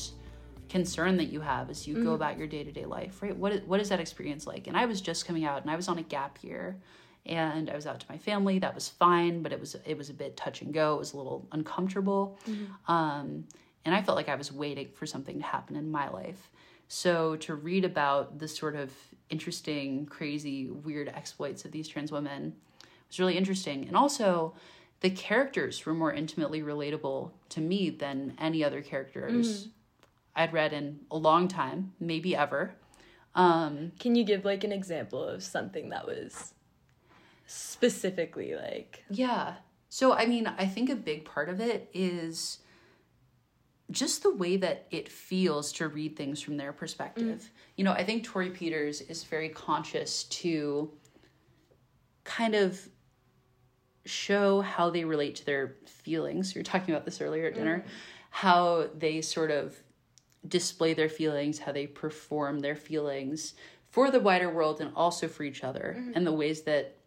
concern that you have as you go about your day-to-day life right what is, what is that experience like and i was just coming out and i was on a gap year and i was out to my family. That was fine but it was it was a bit touch and go. It was a little uncomfortable. Um, and i felt like i was waiting for something to happen in my life. So to read about the sort of interesting crazy weird exploits of these trans women was really interesting. And also the characters were more intimately relatable to me than any other characters I'd read in a long time, maybe ever. Um, Can you give like an example of something that was specifically like yeah. So, I mean, I think a big part of it is just the way that it feels to read things from their perspective. Mm. You know, I think Torrey Peters is very conscious to kind of show how they relate to their feelings. You were talking about this earlier at dinner, mm. how they sort of display their feelings, how they perform their feelings for the wider world and also for each other, mm-hmm. and the ways that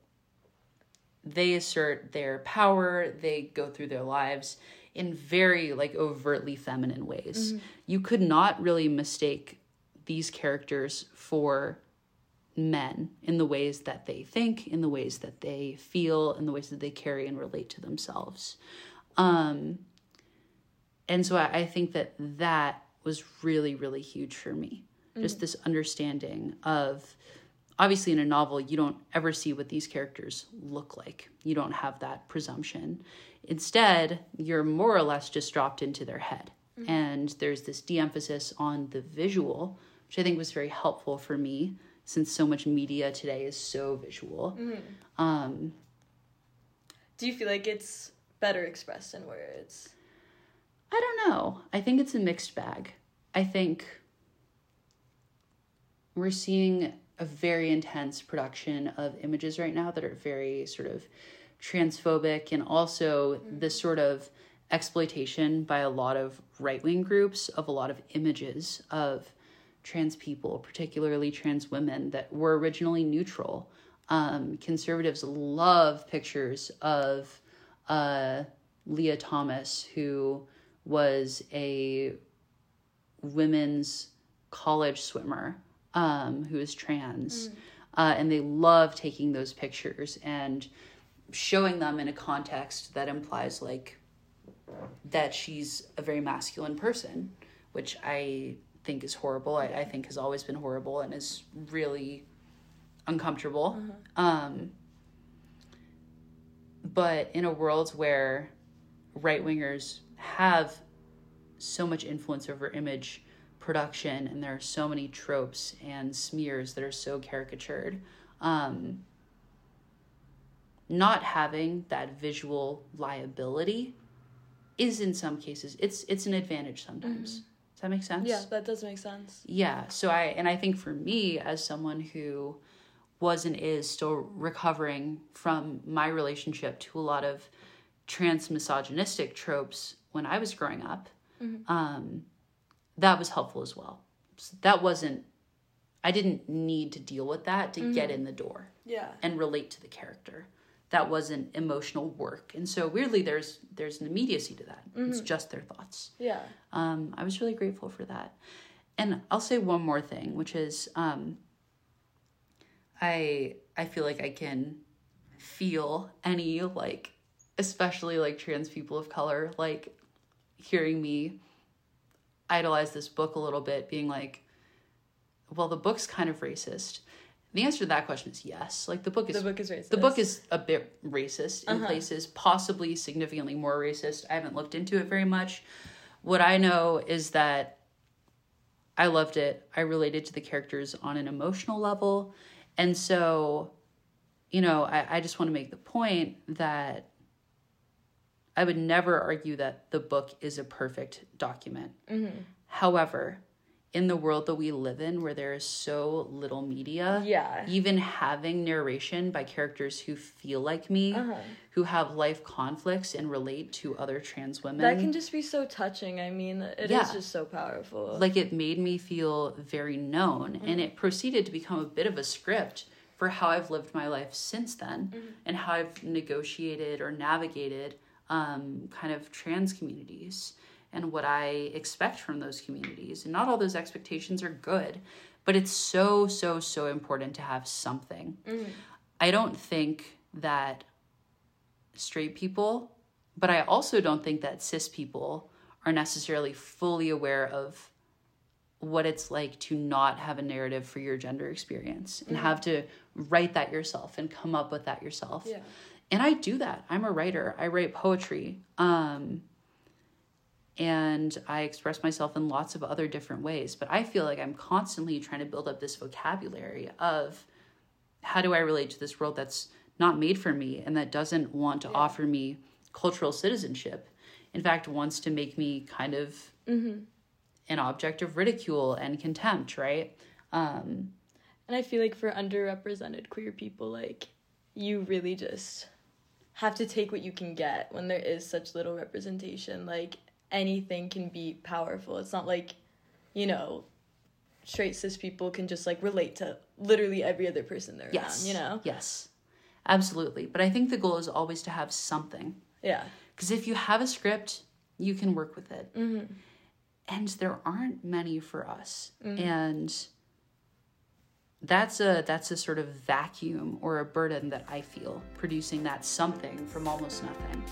they assert their power, they go through their lives in very like overtly feminine ways. You could not really mistake these characters for men in the ways that they think, in the ways that they feel, in the ways that they carry and relate to themselves. Um, and so I, I think that that was really, really huge for me. Just this understanding of obviously in a novel, you don't ever see what these characters look like. You don't have that presumption. Instead, you're more or less just dropped into their head. And there's this de emphasis on the visual, which I think was very helpful for me since so much media today is so visual. Um, do you feel like it's better expressed in words? I don't know. I think it's a mixed bag. I think we're seeing a very intense production of images right now that are very sort of transphobic and also this sort of exploitation by a lot of right wing groups of a lot of images of trans people, particularly trans women, that were originally neutral. Um, conservatives love pictures of uh, Lia Thomas, who was a women's college swimmer um, who is trans. Uh, and they love taking those pictures and showing them in a context that implies like that she's a very masculine person, which I think is horrible. I, I think has always been horrible and is really uncomfortable. Um, but in a world where right wingers have so much influence over image production and there are so many tropes and smears that are so caricatured. Um, not having that visual liability is in some cases it's it's an advantage sometimes. Does that make sense? Yeah, that does make sense. yeah so i and i think for me as someone who was and is still recovering from my relationship to a lot of trans misogynistic tropes when i was growing up um, that was helpful as well. So that wasn't i didn't need to deal with that to get in the door Yeah. and relate to the character. That wasn't emotional work. And so weirdly there's there's an immediacy to that. It's just their thoughts. Yeah. um, I was really grateful for that. And I'll say one more thing, which is um, I I feel like I can feel any like especially like trans people of color like hearing me idolize this book a little bit being like well the book's kind of racist. The answer to that question is yes. Like the book is The book is racist. the book is a bit racist in uh-huh. places possibly significantly more racist. I haven't looked into it very much. What i know is that i loved it. I related to the characters on an emotional level. And so you know i, I just want to make the point that i would never argue that the book is a perfect document mm-hmm. however in the world that we live in where there is so little media Yeah. even having narration by characters who feel like me uh-huh. who have life conflicts and relate to other trans women That can just be so touching. I mean, it is Yeah. just so powerful. like it made me feel very known and mm-hmm. it proceeded to become a bit of a script for how i've lived my life since then mm-hmm. and how i've negotiated or navigated um, kind of trans communities and what i expect from those communities and not all those expectations are good but it's so so so important to have something i don't think that straight people but i also don't think that cis people are necessarily fully aware of what it's like to not have a narrative for your gender experience and have to write that yourself and come up with that yourself. Yeah. And I do that. I'm a writer. I write poetry. Um and I express myself in lots of other different ways, but I feel like I'm constantly trying to build up this vocabulary of how do I relate to this world that's not made for me and that doesn't want to offer me cultural citizenship. In fact, wants to make me kind of an object of ridicule and contempt, right? Um, And I feel like for underrepresented queer people, like, you really just have to take what you can get when there is such little representation. Like, anything can be powerful. It's not like, you know, straight cis people can just like relate to literally every other person they're yes. around, you know? Yes. Absolutely. But I think the goal is always to have something. Yeah. Because if you have a script, you can work with it. Mm-hmm. And there aren't many for us. Mm-hmm. And that's a that's a sort of vacuum or a burden that I feel producing that something from almost nothing.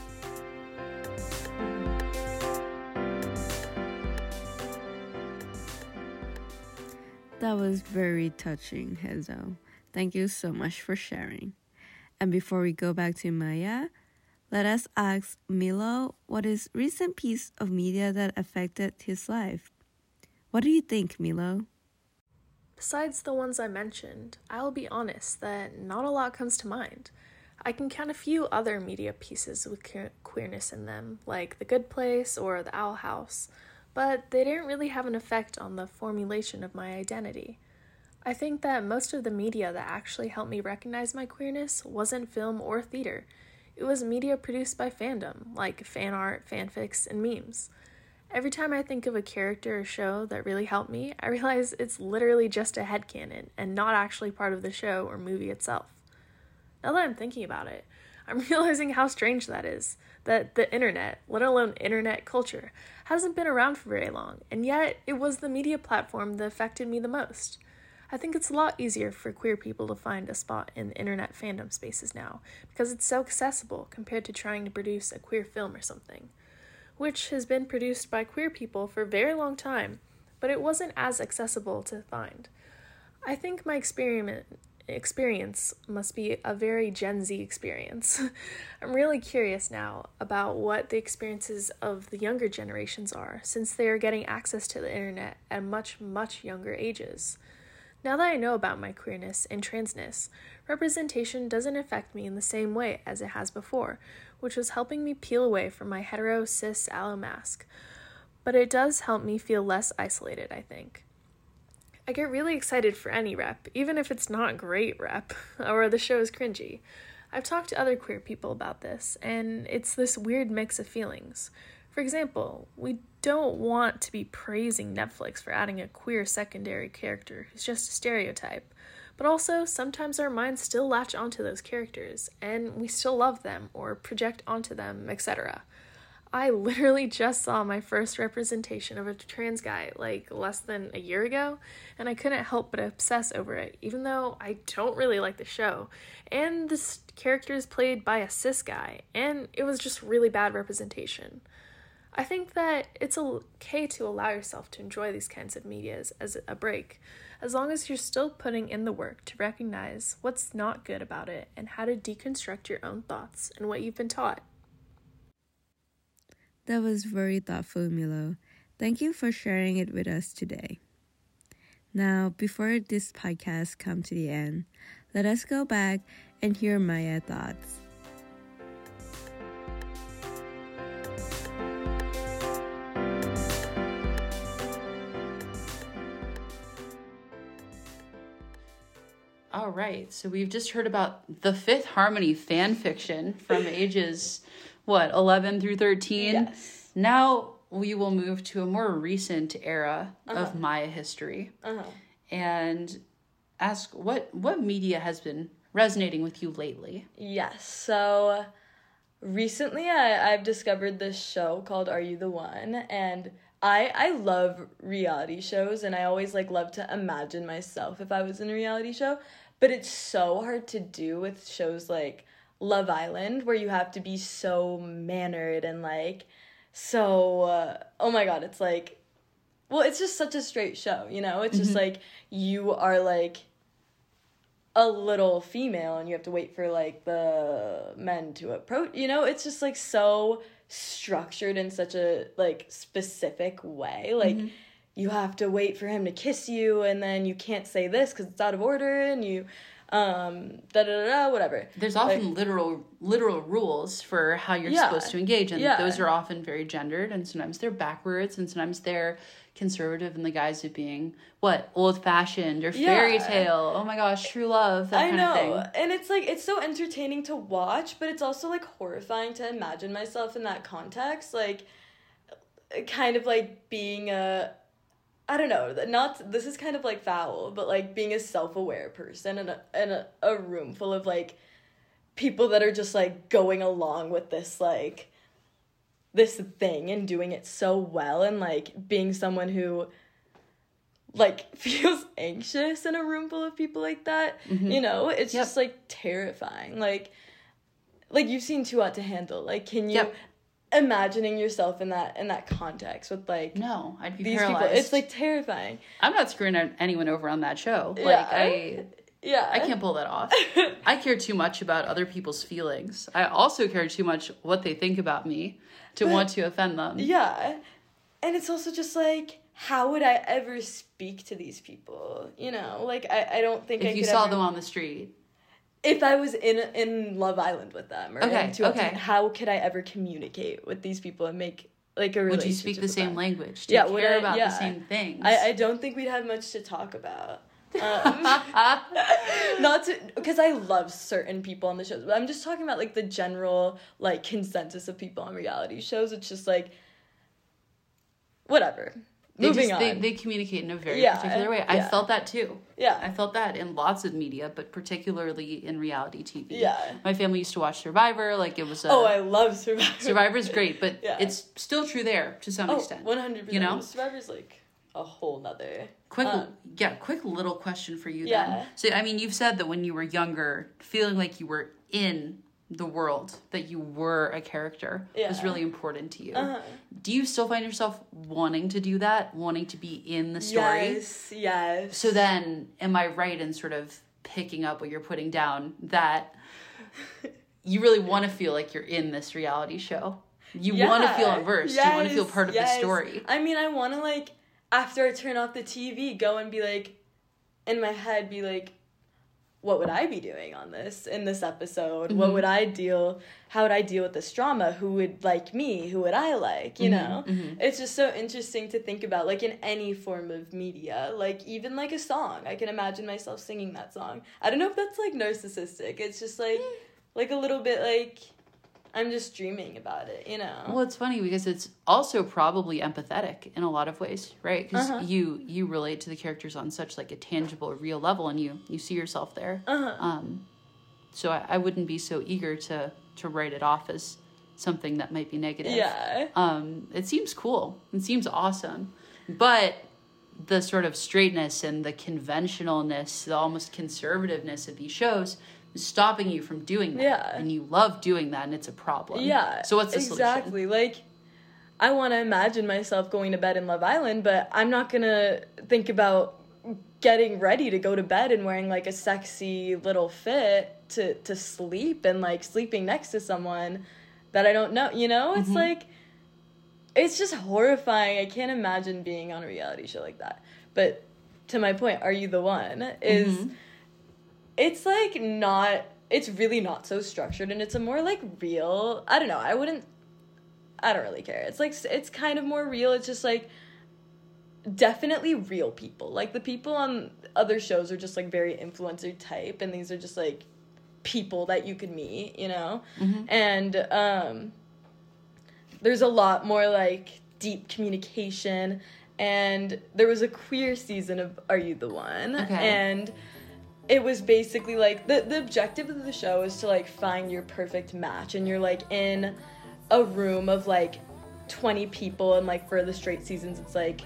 That was very touching, Hazel. Thank you so much for sharing. And before we go back to Maya, let us ask Milo what is recent piece of media that affected his life. What do you think, Milo? Besides the ones I mentioned, I'll be honest that not a lot comes to mind. I can count a few other media pieces with que- queerness in them, like The Good Place or The Owl House, but they didn't really have an effect on the formulation of my identity. I think that most of the media that actually helped me recognize my queerness wasn't film or theater. It was media produced by fandom, like fan art, fanfics, and memes. Every time I think of a character or show that really helped me, I realize it's literally just a headcanon and not actually part of the show or movie itself. Now that I'm thinking about it, I'm realizing how strange that is. That the internet, let alone internet culture, hasn't been around for very long, and yet it was the media platform that affected me the most. I think it's a lot easier for queer people to find a spot in internet fandom spaces now because it's so accessible compared to trying to produce a queer film or something which has been produced by queer people for a very long time, but it wasn't as accessible to find. I think my experiment experience must be a very Gen Z experience. I'm really curious now about what the experiences of the younger generations are since they are getting access to the internet at much, much younger ages. Now that I know about my queerness and transness, representation doesn't affect me in the same way as it has before, which was helping me peel away from my hetero cis allo mask. But it does help me feel less isolated, I think. I get really excited for any rep, even if it's not great rep or the show is cringy. I've talked to other queer people about this, and it's this weird mix of feelings. For example, we don't want to be praising Netflix for adding a queer secondary character who's just a stereotype, but also sometimes our minds still latch onto those characters, and we still love them or project onto them, etc. I literally just saw my first representation of a trans guy like less than a year ago, and I couldn't help but obsess over it, even though I don't really like the show. And this character is played by a cis guy, and it was just really bad representation. I think that it's okay to allow yourself to enjoy these kinds of medias as a break, as long as you're still putting in the work to recognize what's not good about it and how to deconstruct your own thoughts and what you've been taught. That was very thoughtful, Milo. Thank you for sharing it with us today. Now, before this podcast comes to the end, let us go back and hear Maya thoughts. Right, so we've just heard about the Fifth Harmony fan fiction from ages what 11 through 13 Yes. now we will move to a more recent era Uh-huh. of maya history Uh-huh. and ask what what media has been resonating with you lately Yes. So recently I, I've discovered this show called Are You the One? And I I love reality shows and I always like love to imagine myself if I was in a reality show. But it's so hard to do with shows like Love Island where you have to be so mannered and like so uh, oh my god, it's like well, it's just such a straight show, you know? It's just like you are like a little female and you have to wait for like the men to approach you know? It's just like so structured in such a like specific way like you have to wait for him to kiss you and then you can't say this because it's out of order and you um da da da whatever there's often literal literal rules for how you're Yeah. supposed to engage and Yeah. those are often very gendered and sometimes they're backwards and sometimes they're conservative in the guise of being what old fashioned or fairy Yeah. tale oh my gosh true love that I kind know, of thing and it's like it's so entertaining to watch, but it's also like horrifying to imagine myself in that context, like kind of like being a I don't know, not this is kind of like foul, but like being a self-aware person in a in a, a room full of like people that are just like going along with this like this thing and doing it so well and like being someone who like feels anxious in a room full of people like that you know it's Mm-hmm. Yep. just like terrifying like like you've seen too hot to handle like can you Yep. Imagining yourself in that in that context with like no i'd be these paralyzed people it's like terrifying i'm not screwing anyone over on that show like Yeah. i yeah I can't pull that off. I care too much about other people's feelings. I also care too much what they think about me to want to offend them. yeah and it's also just like how would i ever speak to these people you know like i, I don't think I If you could saw ever- them on the street, if I was in in Love Island with them or Okay, in okay. How could I ever communicate with these people and make like a relationship? would you speak the same them? language? Do Yeah, you care I- about yeah. the same things? I, I don't think we'd have much to talk about. Um, not to because I love certain people on the shows, but I'm just talking about like the general like consensus of people on reality shows. It's just like whatever. They Moving just, on. They, they communicate in a very Yeah, particular way. I yeah. felt that too. yeah. I felt that in lots of media, but particularly in reality TV. Yeah. My family used to watch Survivor. Like it was a oh, I love Survivor. Survivor's great, but Yeah. it's still true there to some Oh, extent. 100%. You know? Survivor's like a whole nother. Quick, Um, yeah, quick little question for you Yeah. then. So, I mean, you've said that when you were younger, feeling like you were in the world, that you were a character, was really important to you. Uh-huh. Do you still find yourself wanting to do that, wanting to be in the story? Yes, yes. So then, am I right in sort of picking up what you're putting down that you really want to feel like you're in this reality show? You want to feel Yeah, immersed. you want to feel yes, part of the story. I mean, I want to like after I turn off the TV, go and be like, in my head, be like, what would I be doing on this in this episode? Mm-hmm. What would I deal? How would I deal with this drama? Who would like me? Who would I like? You know, mm-hmm. it's just so interesting to think about, like in any form of media, like even like a song. I can imagine myself singing that song. I don't know if that's like narcissistic. It's just like, like a little bit like. I'm just dreaming about it, you know. Well, it's funny because it's also probably empathetic in a lot of ways, right? Because Uh-huh. you you relate to the characters on such like a tangible, real level, and you you see yourself there. Uh-huh. Um, so I, I wouldn't be so eager to to write it off as something that might be negative. Yeah. Um, it seems cool. It seems awesome. But the sort of straightness and the conventionalness, the almost conservativeness of these shows stopping you from doing that. Yeah. And you love doing that and it's a problem. Yeah. So what's the solution? exactly like? I want to imagine myself going to bed in Love Island, but I'm not gonna think about getting ready to go to bed and wearing like a sexy little fit to to sleep and like sleeping next to someone that I don't know. You know, Mm-hmm. it's like it's just horrifying. I can't imagine being on a reality show like that. But to my point, are you the one? Is Mm-hmm. It's like not it's really not so structured and it's a more like real i don't know i wouldn't i don't really care. It's like it's kind of more real it's just like definitely real people. Like the people on other shows are just like very influencer type and these are just like people that you could meet you know? And um there's a lot more like deep communication and there was a queer season of are you the one? Okay. and it was basically like the, the objective of the show is to like find your perfect match and you're like in a room of like 20 people and like for the straight seasons it's like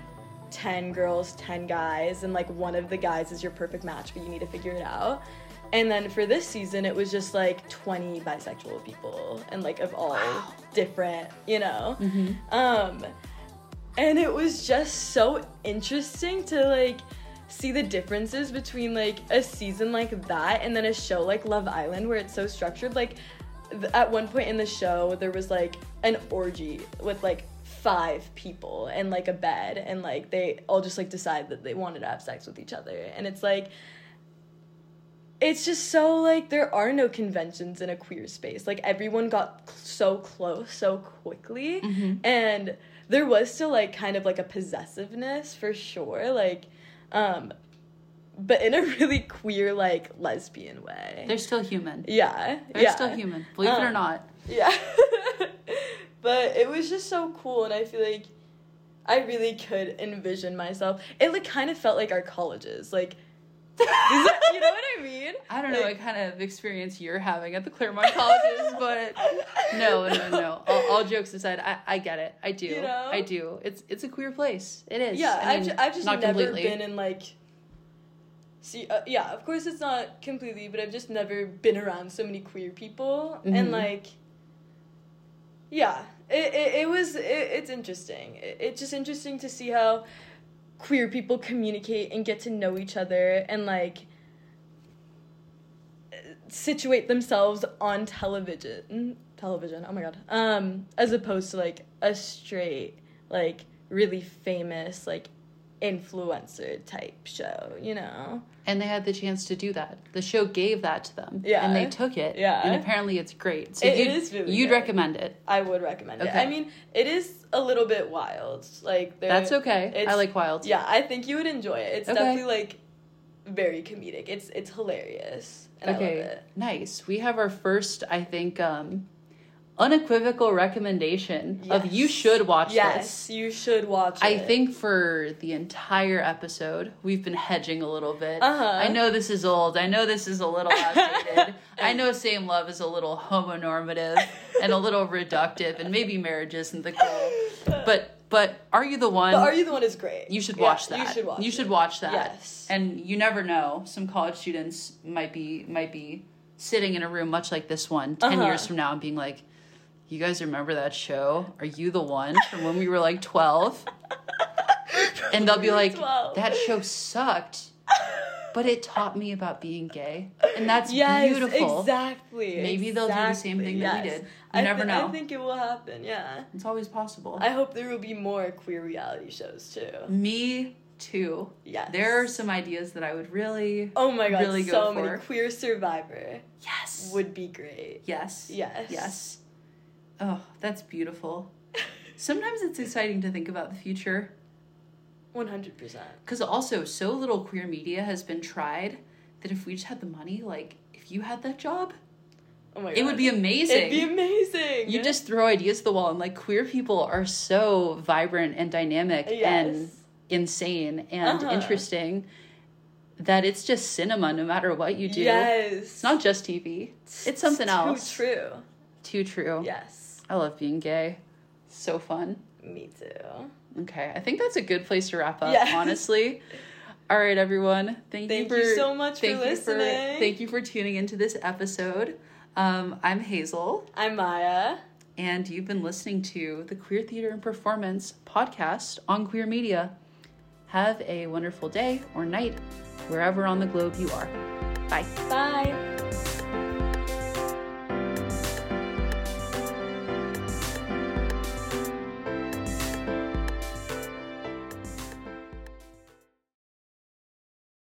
10 girls 10 guys and like one of the guys is your perfect match but you need to figure it out. And then for this season it was just like 20 bisexual people and like of all different you know? Um and it was just so interesting to like see the differences between like a season like that and then a show like Love Island where it's so structured. Like th- at one point in the show there was like an orgy with like five people and like a bed and like they all just like decide that they wanted to have sex with each other. And it's like it's just so like there are no conventions in a queer space. Like everyone got cl- so close so quickly. Mm-hmm. And there was still like kind of like a possessiveness for sure. Like um but in a really queer like lesbian way They're still human. yeah They're yeah still human. Believe it or Um, not. yeah but it was just so cool and i feel like i really could envision myself it like kind of felt like our colleges like that- you know what i mean I don't know Like- what kind of experience you're having at the Claremont colleges, but no, no, no. All, all jokes aside, I, I get it. I do. You know? I do. It's it's a queer place. It is. yeah I I've, ju- I've just never completely. been in like see uh, yeah of course it's not completely but i've just never been around so many queer people Mhm. and like yeah it, it, it was it, it's interesting it, it's just interesting to see how queer people communicate and get to know each other and like situate themselves on television television oh my god um as opposed to like a straight like really famous like influencer type show you know and they had the chance to do that. The show gave that to them. Yeah. And they took it. Yeah. And apparently it's great. So It- it you'd, is really you'd good. recommend it. i would recommend it i mean it is a little bit wild like That's okay. I like wild. yeah i think you would enjoy it it's Okay. definitely like very comedic it's it's hilarious and i love Okay. it Nice. We have our first, I think, um, unequivocal recommendation of you should watch this. yes this. you should watch it I think for the entire episode, we've been hedging a little bit. Uh-huh. I know this is old. I know this is a little outdated. I know same love is a little homonormative and a little reductive, and maybe marriage isn't the goal. But but are you the one? but are you the one is great you should Yeah, watch that. you should watch You it. should watch that. Yes. And you never know. Some college students might be might be sitting in a room much like this one 10 Uh-huh. years from now and being like, "You guys remember that show? Are you the one from when we were like 12?" and they'll be like, 12. "That show sucked." But it taught me about being gay. And that's yes, beautiful. exactly. Maybe they'll do the same thing that we did. You I never thi- know. I think it will happen. Yeah. It's always possible. I hope there will be more queer reality shows too. me too. Yes. There are some ideas that I would really Oh my god, really go so for. many queer survivor Yes. would be great. Yes. Yes. Yes. Oh, that's beautiful. Sometimes it's exciting to think about the future One hundred percent. because also so little queer media has been tried that if we just had the money, like if you had that job, Oh my god. it would be amazing. It'd be amazing. you just throw ideas to the wall and like queer people are so vibrant and dynamic and insane and Uh-huh. interesting that it's just cinema no matter what you do. Yes. It's not just TV. It's something too else. Too true. Too true. Yes. I love being gay. So fun. Me too. Okay, I think that's a good place to wrap up, honestly. All right, everyone. Thank, Thank you you so much for thank you listening. thank you for tuning into this episode. Um, I'm Hazel, I'm Maya. and you've been listening to the Queer Theater and Performance podcast on Queer Media. Have a wonderful day or night wherever on the globe you are. Bye. Bye.